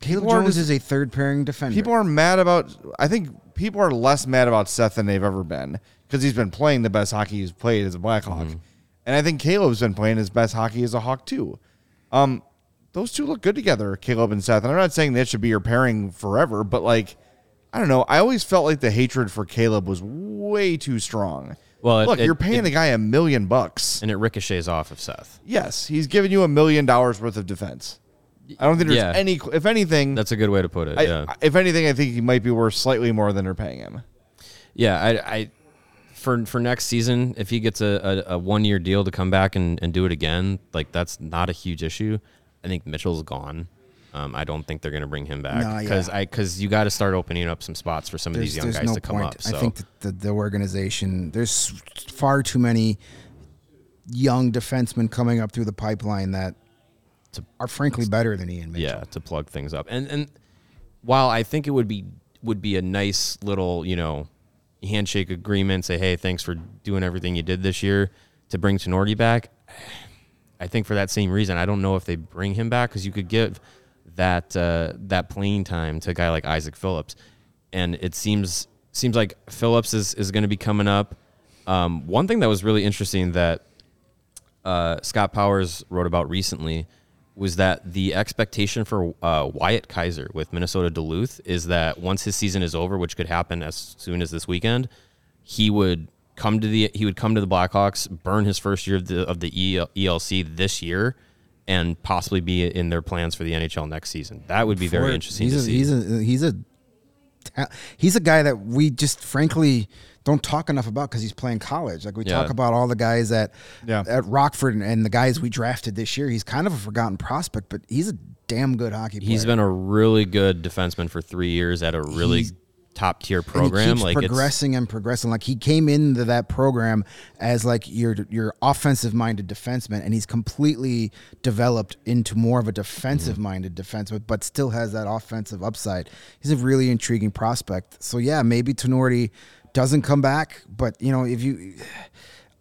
Caleb people Jones just- is a third pairing defender. people are mad about. I think people are less mad about Seth than they've ever been because he's been playing the best hockey he's played as a Blackhawk, and I think Caleb's been playing his best hockey as a Hawk too. Um, those two look good together, Caleb and Seth. And I'm not saying that should be your pairing forever, but like, I don't know. I always felt like the hatred for Caleb was way too strong. Well, it- look, it- you're paying it- the guy a million bucks. And it ricochets off of Seth. Yes, he's giving you a million dollars worth of defense. I don't think there's Yeah. any. If anything, That's a good way to put it. I, yeah. if anything, I think he might be worth slightly more than they're paying him. Yeah, I, I for for next season, if he gets a, a, a one year deal to come back and, and do it again, like that's not a huge issue. I think Mitchell's gone. Um, I don't think they're going to bring him back No, yeah. because I because you got to start opening up some spots for some of these young guys no to come point. up. So I think that the, the organization there's far too many young defensemen coming up through the pipeline that are frankly better than Ian Mitchell. yeah, to plug things up. And and while I think it would be would be a nice little you know handshake agreement, say hey thanks for doing everything you did this year to bring Tinordi back. I think for that same reason, I don't know if they bring him back because you could give that uh, that playing time to a guy like Isaac Phillips, and it seems seems like Phillips is is going to be coming up. Um, one thing that was really interesting that uh, Scott Powers wrote about recently was that the expectation for uh, Wyatt Kaiser with Minnesota Duluth is that once his season is over, which could happen as soon as this weekend, he would come to the he would come to the Blackhawks, burn his first year of the of the EL, ELC this year, and possibly be in their plans for the NHL next season. That would be very For- interesting He's to a, see. He's a he's a he's a guy that we just frankly don't talk enough about because he's playing college. Like we Yeah. talk about all the guys at Yeah. at Rockford and, and the guys we drafted this year. He's kind of a forgotten prospect, but he's a damn good hockey player. He's been a really good defenseman for three years at a really He's- top tier And he program. keeps like it's, progressing and progressing. Like he came into that program as like your your offensive minded defenseman, and he's completely developed into more of a defensive mm-hmm. minded defenseman, but still has that offensive upside. He's a really intriguing prospect. So yeah, maybe Tinordi doesn't come back, but you know if you.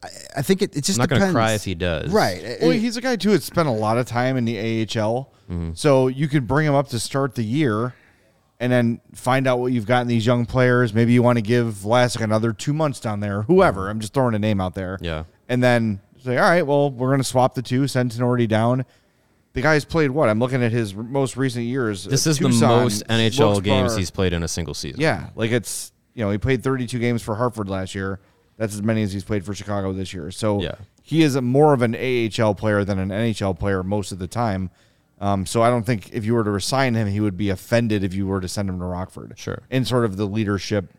I, I think it, it just I'm not going to depends. cry if he does. Right. Well, he's a guy too that spent a lot of time in the AHL, mm-hmm. so you could bring him up to start the year, and then find out what you've got in these young players. Maybe you want to give Vlasic another two months down there. Whoever, I'm just throwing a name out there. Yeah. and then say, all right, well, we're going to swap the two. Send Tinordi down. The guy's played what? I'm looking at his most recent years. This uh, is the most NHL games he's played in a single season. Yeah, like it's you know he played 32 games for Hartford last year. That's as many as he's played for Chicago this year. So Yeah. he is a more of an AHL player than an NHL player most of the time. Um, so I don't think if you were to resign him, he would be offended if you were to send him to Rockford. Sure. In sort of the leadership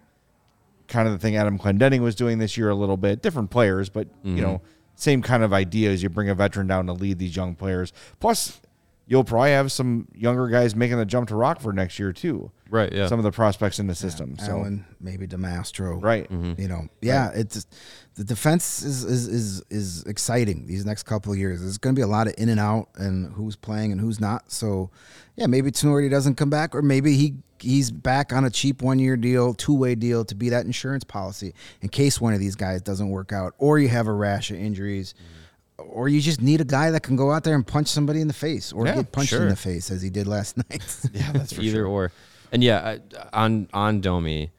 kind of the thing Adam Clendenning was doing this year a little bit. Different players, but Mm-hmm. you know, same kind of idea as you bring a veteran down to lead these young players. Plus, you'll probably have some younger guys making the jump to Rockford next year too. Right, yeah. Some of the prospects in the system. So Allan, maybe Del Mastro. right. Mm-hmm. You know, yeah, it's the defense is, is is is exciting these next couple of years. There's going to be a lot of in and out and who's playing and who's not. So, yeah, maybe Tinordi doesn't come back, or maybe he he's back on a cheap one year deal, two way deal to be that insurance policy in case one of these guys doesn't work out, or you have a rash of injuries. Mm-hmm. Or you just need a guy that can go out there and punch somebody in the face, or Yeah, get punched in the face as he did last night. Yeah, that's for either sure. or. And yeah, I, on on Domi,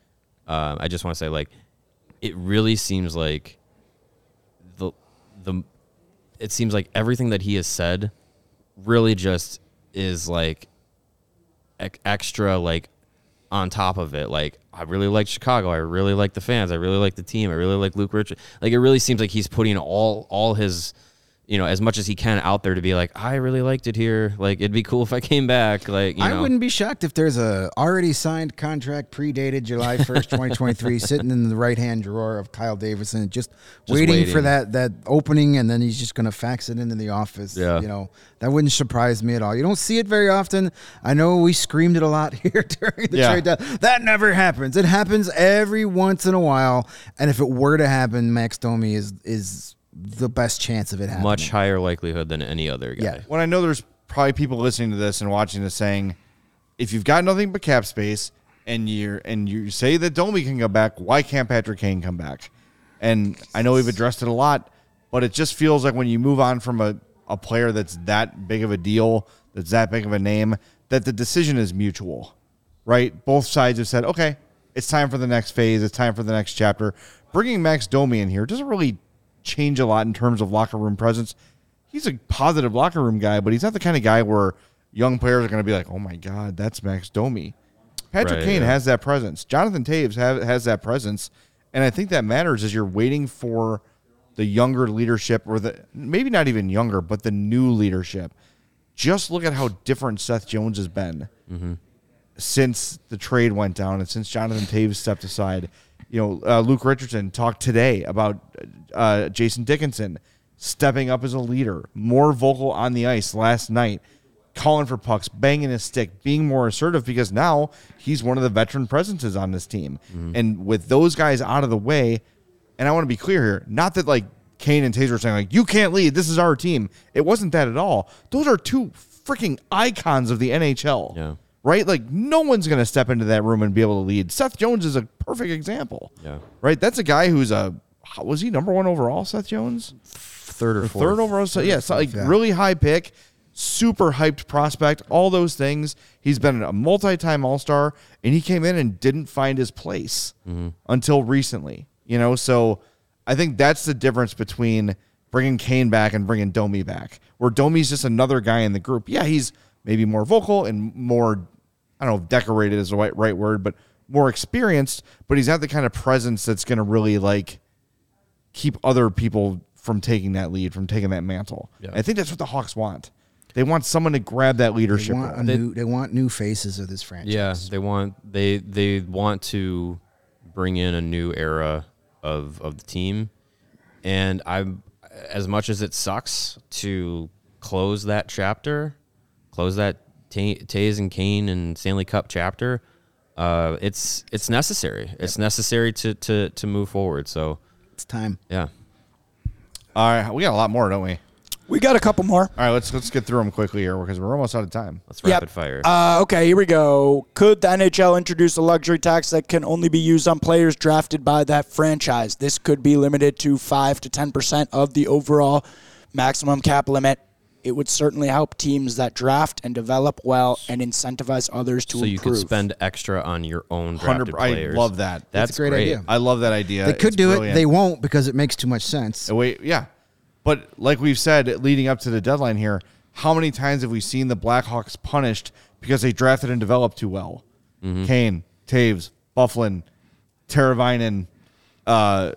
um, I just want to say like, it really seems like the the it seems like everything that he has said really just is like ec- extra like on top of it. Like i really like chicago. I really like the fans. I really like the team. I really like luke richard. Like it really seems like he's putting all all his you know as much as he can out there to be like i really liked it here like it'd be cool if i came back like you I know wouldn't be shocked if there's a already signed contract predated July 1st, 2023 sitting in the right-hand drawer of Kyle Davidson, just, waiting, for that that opening and then he's just going to fax it into the office. Yeah. You know, that wouldn't surprise me at all. You don't see it very often. I know we screamed it a lot here during the Yeah. trade deadline. That never happens. It happens every once in a while and if it were to happen, Max Domi is is the best chance of it happening. much higher likelihood than any other guy. Yeah. when I know there's probably people listening to this and watching this saying, if you've got nothing but cap space and you're and you say that Domi can come back, why can't Patrick Kane come back? And I know we've addressed it a lot, but it just feels like when you move on from a, a player that's that big of a deal, that's that big of a name, that the decision is mutual. Right? Both sides have said, okay, it's time for the next phase, it's time for the next chapter. Bringing Max Domi in here doesn't really change a lot in terms of locker room presence he's a positive locker room guy, but he's not the kind of guy where young players are going to be like, "Oh my God, that's Max Domi." Patrick Right, Kane yeah. has that presence. Jonathan Toews have, has that presence, and I think that matters as you're waiting for the younger leadership, or the maybe not even younger, but the new leadership. Just look at how different Seth Jones has been mm-hmm. since the trade went down and since Jonathan Toews stepped aside. You know, uh, Luke Richardson talked today about uh, Jason Dickinson stepping up as a leader, more vocal on the ice last night, calling for pucks, banging his stick, being more assertive because now he's one of the veteran presences on this team. And with those guys out of the way, and I want to be clear here, not that like Kane and Toews are saying like you can't lead, this is our team. It wasn't that at all. Those are two freaking icons of the NHL Yeah. Right? Like no one's going to step into that room and be able to lead. Seth Jones is a perfect example. Yeah. Right? That's a guy who's a how- was he number 1 overall, Seth Jones? Third or Or fourth. third overall. So yeah, so like yeah. really high pick, super hyped prospect, all those things. He's been a multi-time All-Star and he came in and didn't find his place mm-hmm. until recently. You know, so I think that's the difference between bringing Kane back and bringing Domi back. Where Domi's just another guy in the group. Yeah, he's maybe more vocal and more I don't know if decorated is the right, right word, but more experienced, but he's not the kind of presence that's going to really like keep other people from taking that lead, from taking that mantle. Yeah. I think that's what the Hawks want. They want someone to grab that They leadership want, a role. new, they want new faces of this franchise. Yeah, they want they they want to bring in a new era of of the team, and I'm as much as it sucks to close that chapter, close that Ta- Toews and Kane and Stanley Cup chapter. Uh, it's it's necessary. It's necessary to to to move forward. So It's time. yeah, All right, we got a lot more, don't we? We got a couple more. All right, let's let's get through them quickly here because we're almost out of time. let's Yep. rapid fire. Uh, okay, here we go. Could the NHL introduce a luxury tax that can only be used on players drafted by that franchise? This could be limited to 5 to 10% of the overall maximum cap limit. It would certainly help teams that draft and develop well and incentivize others to so you could spend extra on your own Hundred. players. I love that. That's, a great idea. I love that idea. They could It's do brilliant. it. They won't because it makes too much sense. Wait, yeah. But like we've said leading up to the deadline here, how many times have we seen the Blackhawks punished because they drafted and developed too well? Kane, Toews, Byfuglien, Teravainen, uh,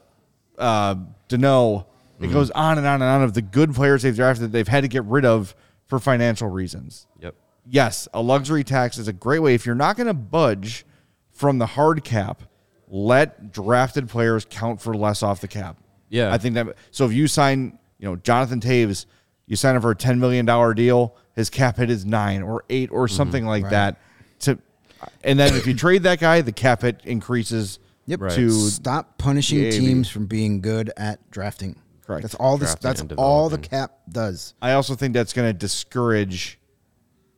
uh, Danault. It goes on and on and on of the good players they've drafted that they've had to get rid of for financial reasons. Yep. Yes, a luxury tax is a great way. If you're not going to budge from the hard cap, let drafted players count for less off the cap. Yeah. I think that. So if you sign, you know, Jonathan Toews, you sign him for a ten million dollar deal. his cap hit is nine or eight or mm-hmm. something like that. To and then if you trade that guy, the cap hit increases. Yep. Right. To Stop punishing teams from being good at drafting. Correct. That's all this. Drafting That's and all the developing. cap does. I also think that's going to discourage,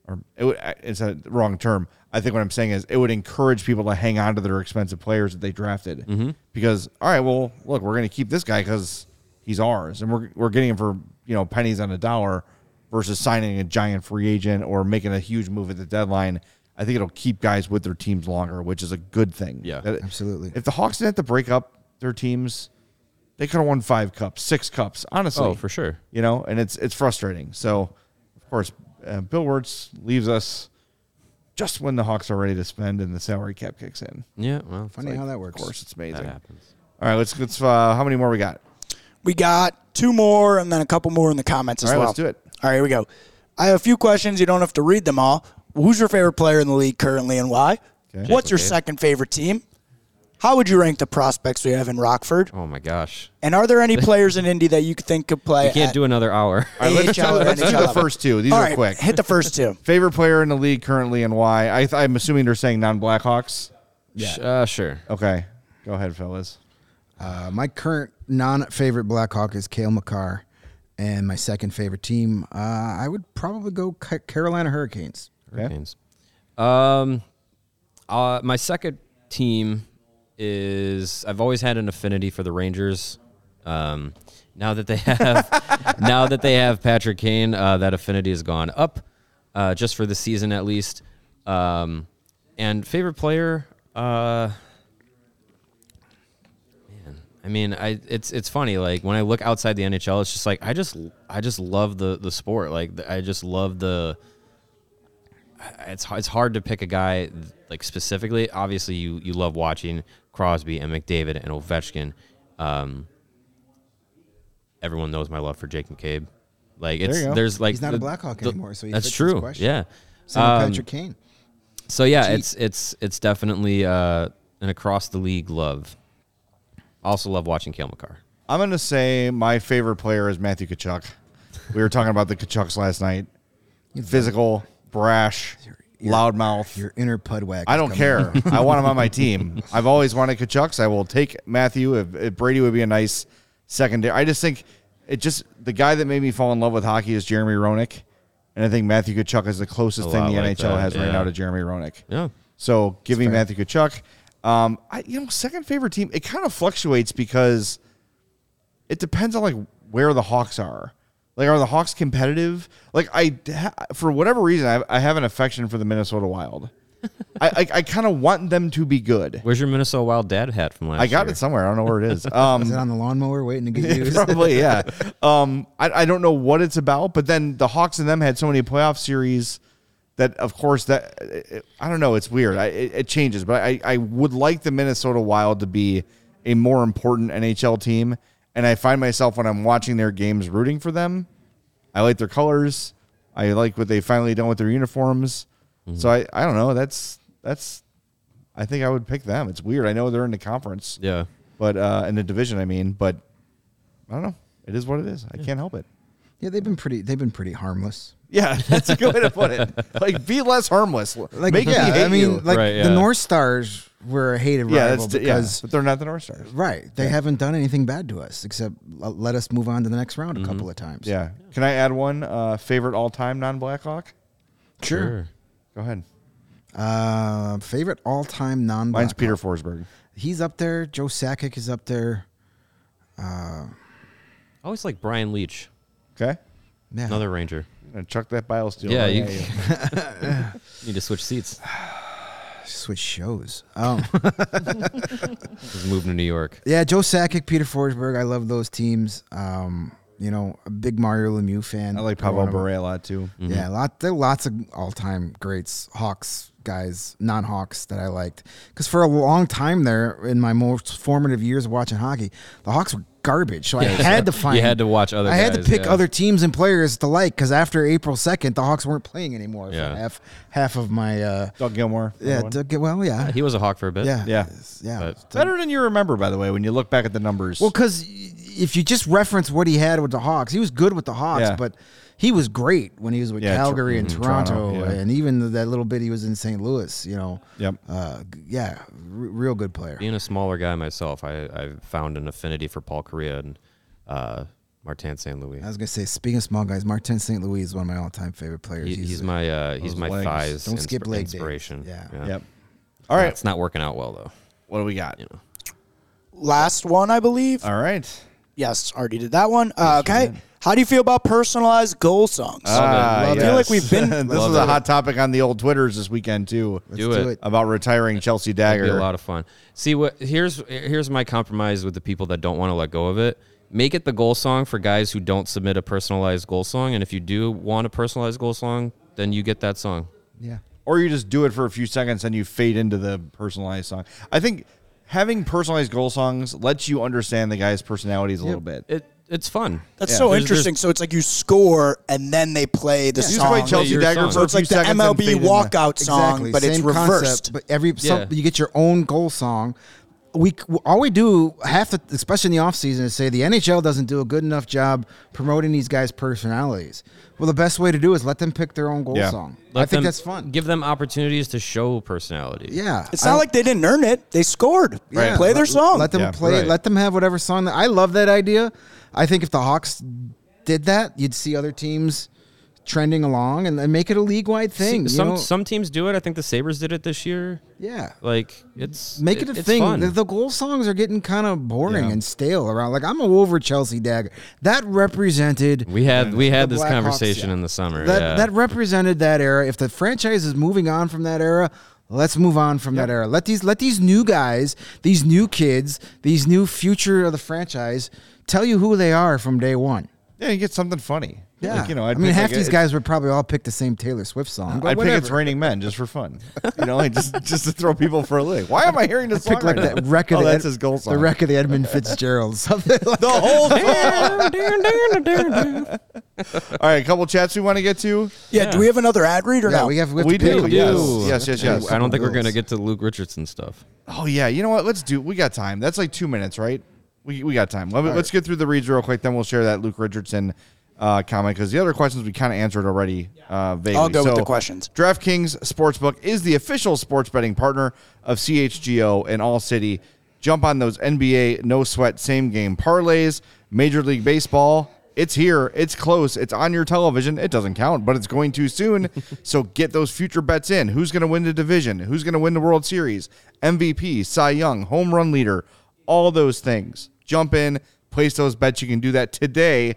or it would, it's a wrong term. I think what I'm saying is it would encourage people to hang on to their expensive players that they drafted Mm-hmm. because all right, well, look, we're going to keep this guy because he's ours, and we're we're getting him for you know pennies on a dollar versus signing a giant free agent or making a huge move at the deadline. I think it'll keep guys with their teams longer, which is a good thing. Yeah. That- Absolutely. If the Hawks didn't have to break up their teams, they could have won five cups, six cups. Honestly, Oh, for sure. you know, and it's it's frustrating. So, of course, uh, Bill Wirtz leaves us just when the Hawks are ready to spend and the salary cap kicks in. Yeah, well, Funny how that works. Of course, it's amazing. that amazing. happens. All right, let's let's. Uh, how many more we got? We got two more and then a couple more in the comments as All right, well. let's do it. All right, here we go. I have a few questions. You don't have to read them all. Who's your favorite player in the league currently and why? Okay. What's your second favorite team? How would you rank the prospects we have in Rockford? Oh my gosh, And are there any players in Indy that you think could play? you can't at do another hour. All right, let's, AHL or let's do NHL the first two. These All are right, quick. Hit the first two. Favorite player in the league currently and why? I th- I'm assuming they're saying non-Blackhawks. Sh- Uh, sure. Okay, go ahead, fellas. Uh, my current non-favorite Blackhawk is Cale Makar, and my second favorite team, uh, I would probably go Carolina Hurricanes. Okay. Hurricanes. Um, uh, my second team is I've always had an affinity for the Rangers. Um, now that they have now that they have Patrick Kane, uh, that affinity has gone up, uh, just for the season at least. Um, and favorite player, uh, man, I mean, I it's it's funny. Like when I look outside the NHL, it's just like I just I just love the the sport. Like I just love the it's it's hard to pick a guy like specifically. Obviously, you you love watching Crosby and McDavid and Ovechkin. Um, everyone knows my love for Jake McCabe. Like it's you go. He's there's like not a Blackhawk the- anymore, so he that's true. question. Yeah. Same with Um, Patrick Kane. So yeah, Cheap. it's it's it's definitely uh, an across the league love. Also love watching Cale Makar. I'm going to say my favorite player is Matthew Tkachuk. We were talking about the Tkachuks last night. Physical, brash, loudmouth. Your inner Pudwack. I don't care. I want him on my team. I've always wanted Tkachuks. I will take Matthew. If, if Brady would be a nice secondary. I just think it just the guy that made me fall in love with hockey is Jeremy Roenick, and I think Matthew Tkachuk is the closest thing the like NHL that, has right now to Jeremy Roenick. Yeah. So give me fair. Matthew Tkachuk. Um, I you know second favorite team. It kind of fluctuates because it depends on like where the Hawks are. Like, are the Hawks competitive? Like, I for whatever reason, I, I have an affection for the Minnesota Wild. I I, I kind of want them to be good. Where's your Minnesota Wild dad hat from last I got year? it somewhere. I don't know where it is. Um, Is it on the lawnmower waiting to get used? Probably, yeah. Um, I, I don't know what it's about, but then the Hawks and them had so many playoff series that, of course, that it, I don't know. It's weird. I, it, it changes, but I, I would like the Minnesota Wild to be a more important NHL team, and I find myself when I'm watching their games rooting for them. I like their colors. I like what they finally done with their uniforms. So I, I don't know. That's that's. I think I would pick them. It's weird. I know they're in the conference Yeah. but uh, in the division, I mean, but I don't know. It is what it is. I can't help it. Yeah, they've been pretty. They've been pretty harmless. Yeah, that's a good way to put it. Like, be less harmless. Like, Make me yeah, hate I mean, you. like Right, the. North Stars were a hated yeah, rival that's yeah, because but they're not the North Stars. right, they haven't done anything bad to us except l- let us move on to the next round a couple of times. Mm-hmm. Yeah. Can I add one uh, favorite all-time non-Blackhawk? sure. Go ahead. Uh, favorite all-time non. Mine's Peter Forsberg. He's up there. Joe Sakic is up there. I always like Brian Leetch, Okay. Yeah. another Ranger. I'm gonna chuck that bile steel. Yeah, right you- you. Need to switch seats. Switch shows. Um, Just move to New York. yeah, Joe Sakic, Peter Forsberg. I love those teams. Um, you know, a big Mario Lemieux fan. I like Pavel up. Bure a lot too. Yeah, a lot. There are lots of all-time greats, Hawks guys, non-Hawks that I liked. Because for a long time there, in my most formative years of watching hockey, the Hawks were garbage. So I had to find. You had to watch other I had to pick yeah. other teams and players to like. Because after April second, the Hawks weren't playing anymore. Yeah. Half half of my. Uh, Doug Gilmour. yeah. Doug- well, yeah. He was a Hawk for a bit. Yeah. Yeah. Yeah. But- Better than you remember, by the way, when you look back at the numbers. Well, because if you just reference what he had with the Hawks, he was good with the Hawks, Yeah. but he was great when he was with Yeah, Tor- Calgary and mhm, Toronto, Toronto, yeah. and even that little bit he was in St. Louis. You know, Yep. uh, yeah, r- real good player. Being a smaller guy myself, I I found an affinity for Paul Kariya and uh, Martin St. Louis. I was gonna say, speaking of small guys, Martin St. Louis is one of my all-time favorite players. He, he's my uh, he's my legs. thighs Don't skip insp- leg days. inspiration. Yeah. Yep. All right. it's not working out well though. What do we got? You know. Last one, I believe. All right. Yes, already did that one. Uh, okay. How do you feel about personalized goal songs? Ah, I feel like we've been. this Love was a it. hot topic on the old Twitters this weekend too. Let's do it. About retiring Chelsea That'd Dagger. be a lot of fun. See what here's here's my compromise with the people that don't want to let go of it. Make it the goal song for guys who don't submit a personalized goal song, and if you do want a personalized goal song, then you get that song. yeah. or you just do it for a few seconds and you fade into the personalized song. I think having personalized goal songs lets you understand the guy's personalities a little bit. It it's fun. That's Yeah. so There's- interesting. So it's like you score and then they play the You just song. play Chelsea your Dagger song. for so a it's few like the seconds and MLB fade into- walkout song, Exactly. but it's Same reversed. Concept, but every some, Yeah. you get your own goal song. We all we do half the especially in the off season is say the NHL doesn't do a good enough job promoting these guys' personalities. Well, the best way to do is let them pick their own goal Yeah. song. Let I think them- that's fun. Give them opportunities to show personality. yeah, It's not don't- like they didn't earn it. They scored. Yeah, Play their let- song. Let them Yeah, play. right. Let them have whatever song. That, I love that idea. I think if the Hawks did that, you'd see other teams trending along and, and make it a league wide thing. you some know? some teams do it. I think the Sabres did it this year. yeah. Like it's Make it, a it's thing. The, the goal songs are getting kind of boring Yeah. and stale around. Like I'm a over Chelsea Dagger. That represented we had we had this Blackhawks, conversation yeah. in the summer. that. yeah. That represented that era. If the franchise is moving on from that era, let's move on from that era. Let these let these new guys, these new kids, these new future of the franchise tell you who they are from day one. Yeah, you get something funny. Yeah, Like, you know, i I'd mean, half like, these a- guys would probably all pick the same Taylor Swift song. I'd pick "It's Raining Men" just for fun. You know, like just just to throw people for a loop. Why am I hearing this song Pick like right that wreck of oh, the that's Ed- his goal song. The wreck of the Edmund Fitzgerald, something like the whole All right, a couple chats we want to get to. yeah, Do we have another ad read or Yeah, no? we have. We, have We do, one. yes. Yes, yes, yes. I don't think we're gonna get to Luke Richardson stuff. Oh yeah, you know what? Let's do. We got time. That's like two minutes, right? We, we got time. Let, us get through the reads real quick, then we'll share that Luke Richardson uh, comment because the other questions we kind of answered already. Uh, vaguely. I'll go with the questions. DraftKings Sportsbook is the official sports betting partner of CHGO and All City. Jump on those NBA no sweat same game parlays. Major League Baseball. It's here. It's close. It's on your television. It doesn't count, but it's going too soon. so get those future bets in. Who's going to win the division? Who's going to win the World Series? MVP, Cy Young, home run leader, all those things. Jump in, place those bets. You can do that today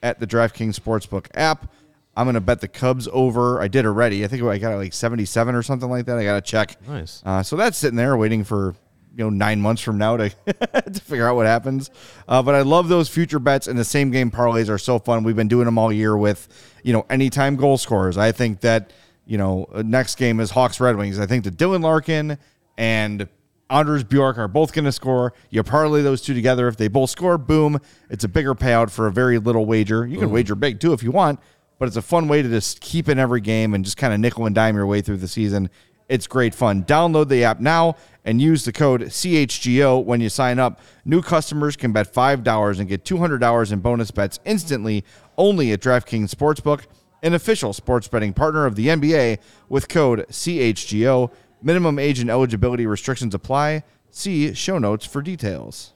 at the DraftKings Sportsbook app. I'm going to bet the Cubs over. I did already. I think I got like 77 or something like that. I got to check. Nice. Uh, so that's sitting there waiting for you know nine months from now to to figure out what happens. Uh, but I love those future bets and the same game parlays are so fun. We've been doing them all year with you know anytime goal scorers. I think that you know uh, next game is Hawks Red Wings. I think the Dylan Larkin and Anders Bjork are both going to score. You parlay those two together. If they both score, boom, it's a bigger payout for a very little wager. You can wager big too if you want, but it's a fun way to just keep in every game and just kind of nickel and dime your way through the season. It's great fun. Download the app now and use the code CHGO when you sign up. New customers can bet $5 and get $200 in bonus bets instantly only at DraftKings Sportsbook, an official sports betting partner of the NBA with code CHGO. Minimum age and eligibility restrictions apply. See show notes for details.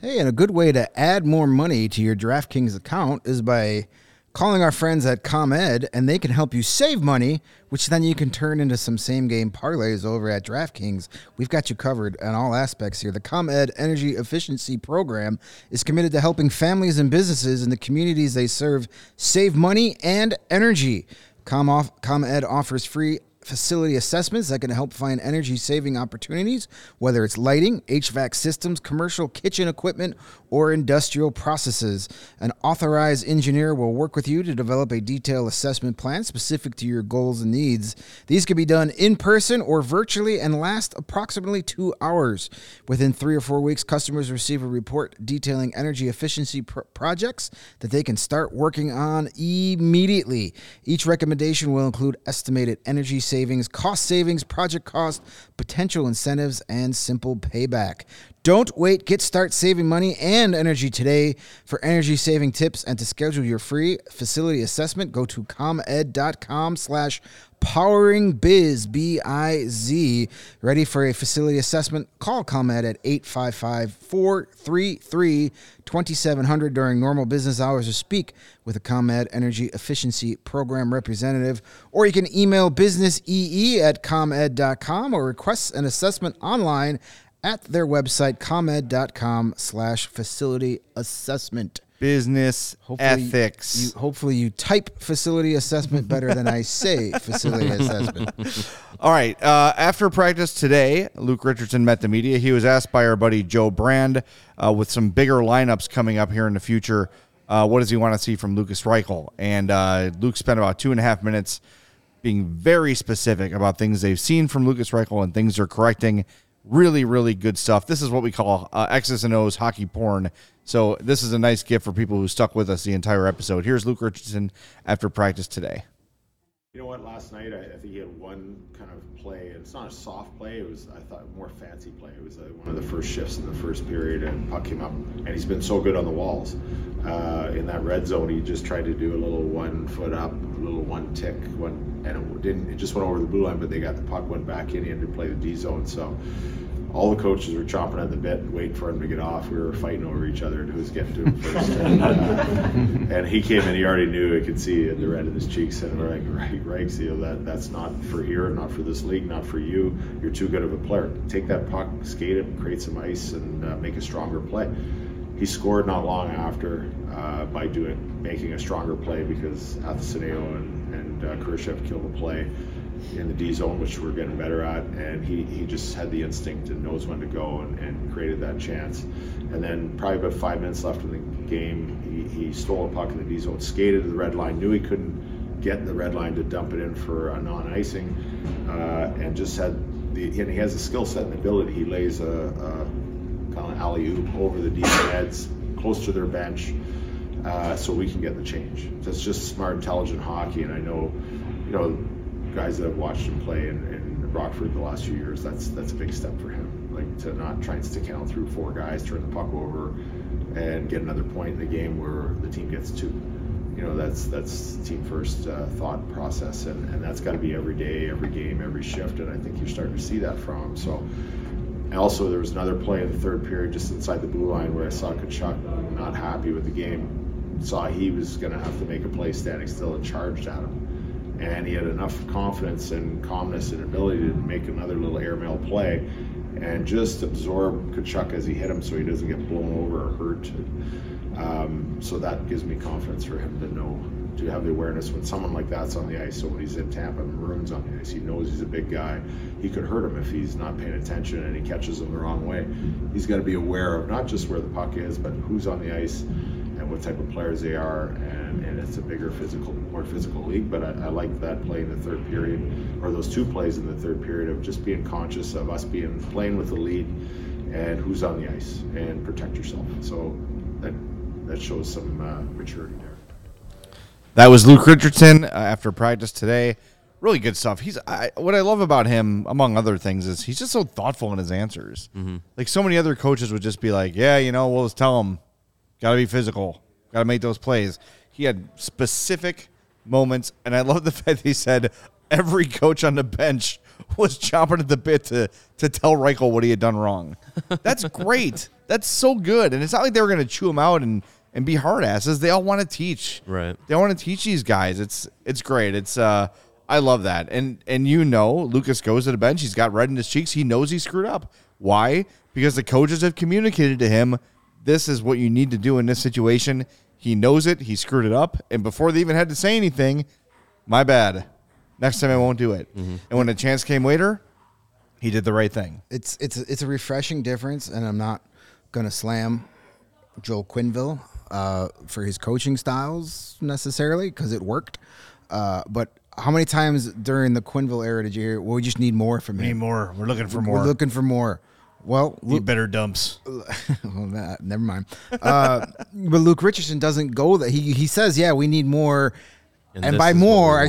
Hey, and a good way to add more money to your DraftKings account is by calling our friends at ComEd, and they can help you save money, which then you can turn into some same game parlays over at DraftKings. We've got you covered on all aspects here. The ComEd Energy Efficiency Program is committed to helping families and businesses in the communities they serve save money and energy. ComEd offers free facility assessments that can help find energy saving opportunities, whether it's lighting, HVAC systems, commercial kitchen equipment, or industrial processes. An authorized engineer will work with you to develop a detailed assessment plan specific to your goals and needs. These can be done in person or virtually and last approximately two hours. Within three or four weeks, customers receive a report detailing energy efficiency pr- projects that they can start working on immediately. Each recommendation will include estimated energy savings, cost savings, project cost, potential incentives, and simple payback. Don't wait. Get start saving money and energy today. For energy saving tips and to schedule your free facility assessment, go to comed.com slash powering biz b-i-z ready for a facility assessment call comed at 855-433-2700 during normal business hours or speak with a comed energy efficiency program representative or you can email businessee at comed.com or request an assessment online at their website comed.com slash facility assessment Business ethics. you, hopefully you type facility assessment better than I say facility assessment. All right. Uh, after practice today, Luke Richardson met the media. He was asked by our buddy Joe Brand uh, with some bigger lineups coming up here in the future. Uh, what does he want to see from Lucas Reichel? And uh, Luke spent about two and a half minutes being very specific about things they've seen from Lucas Reichel and things they're correcting. Really, really good stuff. This is what we call uh, X's and O's hockey porn. So this is a nice gift for people who stuck with us the entire episode. Here's Luke Richardson after practice today. You know what? Last night, I, I think he had one kind of play, and it's not a soft play. It was, I thought, more fancy play. It was uh, one of the first shifts in the first period, and puck came up, and he's been so good on the walls. Uh, in that red zone, he just tried to do a little one foot up, a little one tick, one, and it didn't. It just went over the blue line, but they got the puck, went back in, he had to play the D zone. So all the coaches were chomping at the bit, and waiting for him to get off. We were fighting over each other and who was getting to him first. and, uh, and he came in, he already knew. I could see the red in his cheeks, and we're like, right, right, you know, that that's not for here, not for this league, not for you. You're too good of a player. Take that puck, skate it, create some ice, and uh, make a stronger play. He scored not long after uh, by doing making a stronger play because Athanasiou and, and uh, Kurashev killed the play in the D zone, which we're getting better at. And he, he just had the instinct and knows when to go and, and created that chance. And then probably about five minutes left in the game, he, he stole a puck in the D zone, skated to the red line, knew he couldn't get the red line to dump it in for a non-icing, uh, and just had the and he has a skill set and ability. He lays a, a kind of alley oop over the D heads close to their bench. Uh, so we can get the change. That's just smart, intelligent hockey, and I know, you know, guys that have watched him play in, in Rockford the last few years, that's that's a big step for him. Like to not try and stick out through four guys, turn the puck over, and get another point in the game where the team gets two. You know, that's that's team first uh, thought process, and, and that's got to be every day, every game, every shift, and I think you're starting to see that from him. So. Also, there was another play in the third period just inside the blue line where I saw Tkachuk not happy with the game. Saw he was going to have to make a play standing still and charged at him and he had enough confidence and calmness and ability to make another little airmail play and just absorb Tkachuk as he hit him so he doesn't get blown over or hurt. Um, so that gives me confidence for him to know, to have the awareness when someone like that's on the ice. So when he's in Tampa, Maroon's on the ice, he knows he's a big guy. He could hurt him if he's not paying attention and he catches him the wrong way. He's got to be aware of not just where the puck is, but who's on the ice and what type of players they are. And, and it's a bigger physical, more physical league. But I, I like that play in the third period, or those two plays in the third period of just being conscious of us being playing with the lead and who's on the ice and protect yourself. So that that shows some uh, maturity there. That was Luke Richardson uh, after practice today. Really good stuff. He's I, what I love about him, among other things, is he's just so thoughtful in his answers. Like so many other coaches would just be like, "Yeah, you know, we'll just tell him, got to be physical, got to make those plays." He had specific moments, and I love the fact he said every coach on the bench was chomping at the bit to to tell Reichel what he had done wrong. That's great. That's so good, and it's not like they were going to chew him out and and be hard asses. They all want to teach. Right. They want to teach these guys. It's it's great. It's uh I love that. And and you know, Lucas goes to the bench. He's got red in his cheeks. He knows he screwed up. Why? Because the coaches have communicated to him, this is what you need to do in this situation. He knows it. He screwed it up. And before they even had to say anything, my bad. Next time I won't do it. And when the chance came later, he did the right thing. It's it's it's a refreshing difference, and I'm not gonna slam Joel Quenneville uh, for his coaching styles necessarily because it worked. Uh, but how many times during the Quenneville era did you hear? Well, we just need more from him. Need more. We're looking for more. We're looking for more. Well, Luke, better dumps. well, that, never mind. Uh, but Luke Richardson doesn't go that. He he says, yeah, we need more And, this by is what we more, I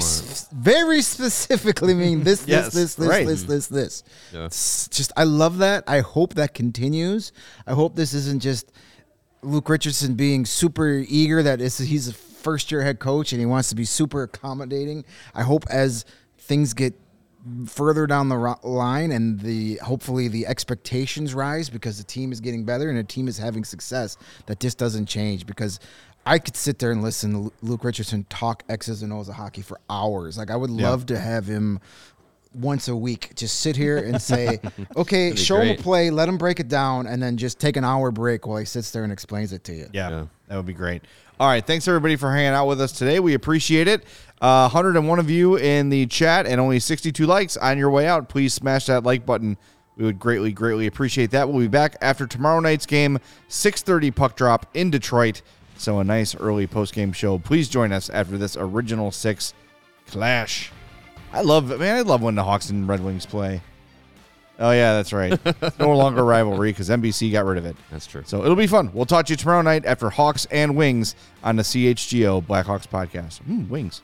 very specifically mean this, this, Yes, this, this, right. this, this, this. Yeah. Just, I love that. I hope that continues. I hope this isn't just Luke Richardson being super eager that is he's a first year head coach and he wants to be super accommodating. I hope as things get further down the ro- line and the hopefully the expectations rise because the team is getting better and the team is having success that this doesn't change because I could sit there and listen to Luke Richardson talk X's and O's of hockey for hours. Like I would love to have him once a week just sit here and say, okay, be show him a play, let him break it down, and then just take an hour break while he sits there and explains it to you. Yeah, Yeah. that would be great. All right, thanks everybody for hanging out with us today. We appreciate it. Uh, 101 of you in the chat and only 62 likes on your way out. Please smash that like button. We would greatly, greatly appreciate that. We'll be back after tomorrow night's game, 6:30 puck drop in Detroit. So a nice early post game show. Please join us after this original six clash. I love, man, I love when the Hawks and Red Wings play. Oh yeah, that's right. It's no longer rivalry because NBC got rid of it. That's true. So it'll be fun. We'll talk to you tomorrow night after Hawks and Wings on the CHGO Blackhawks podcast. Mm, wings.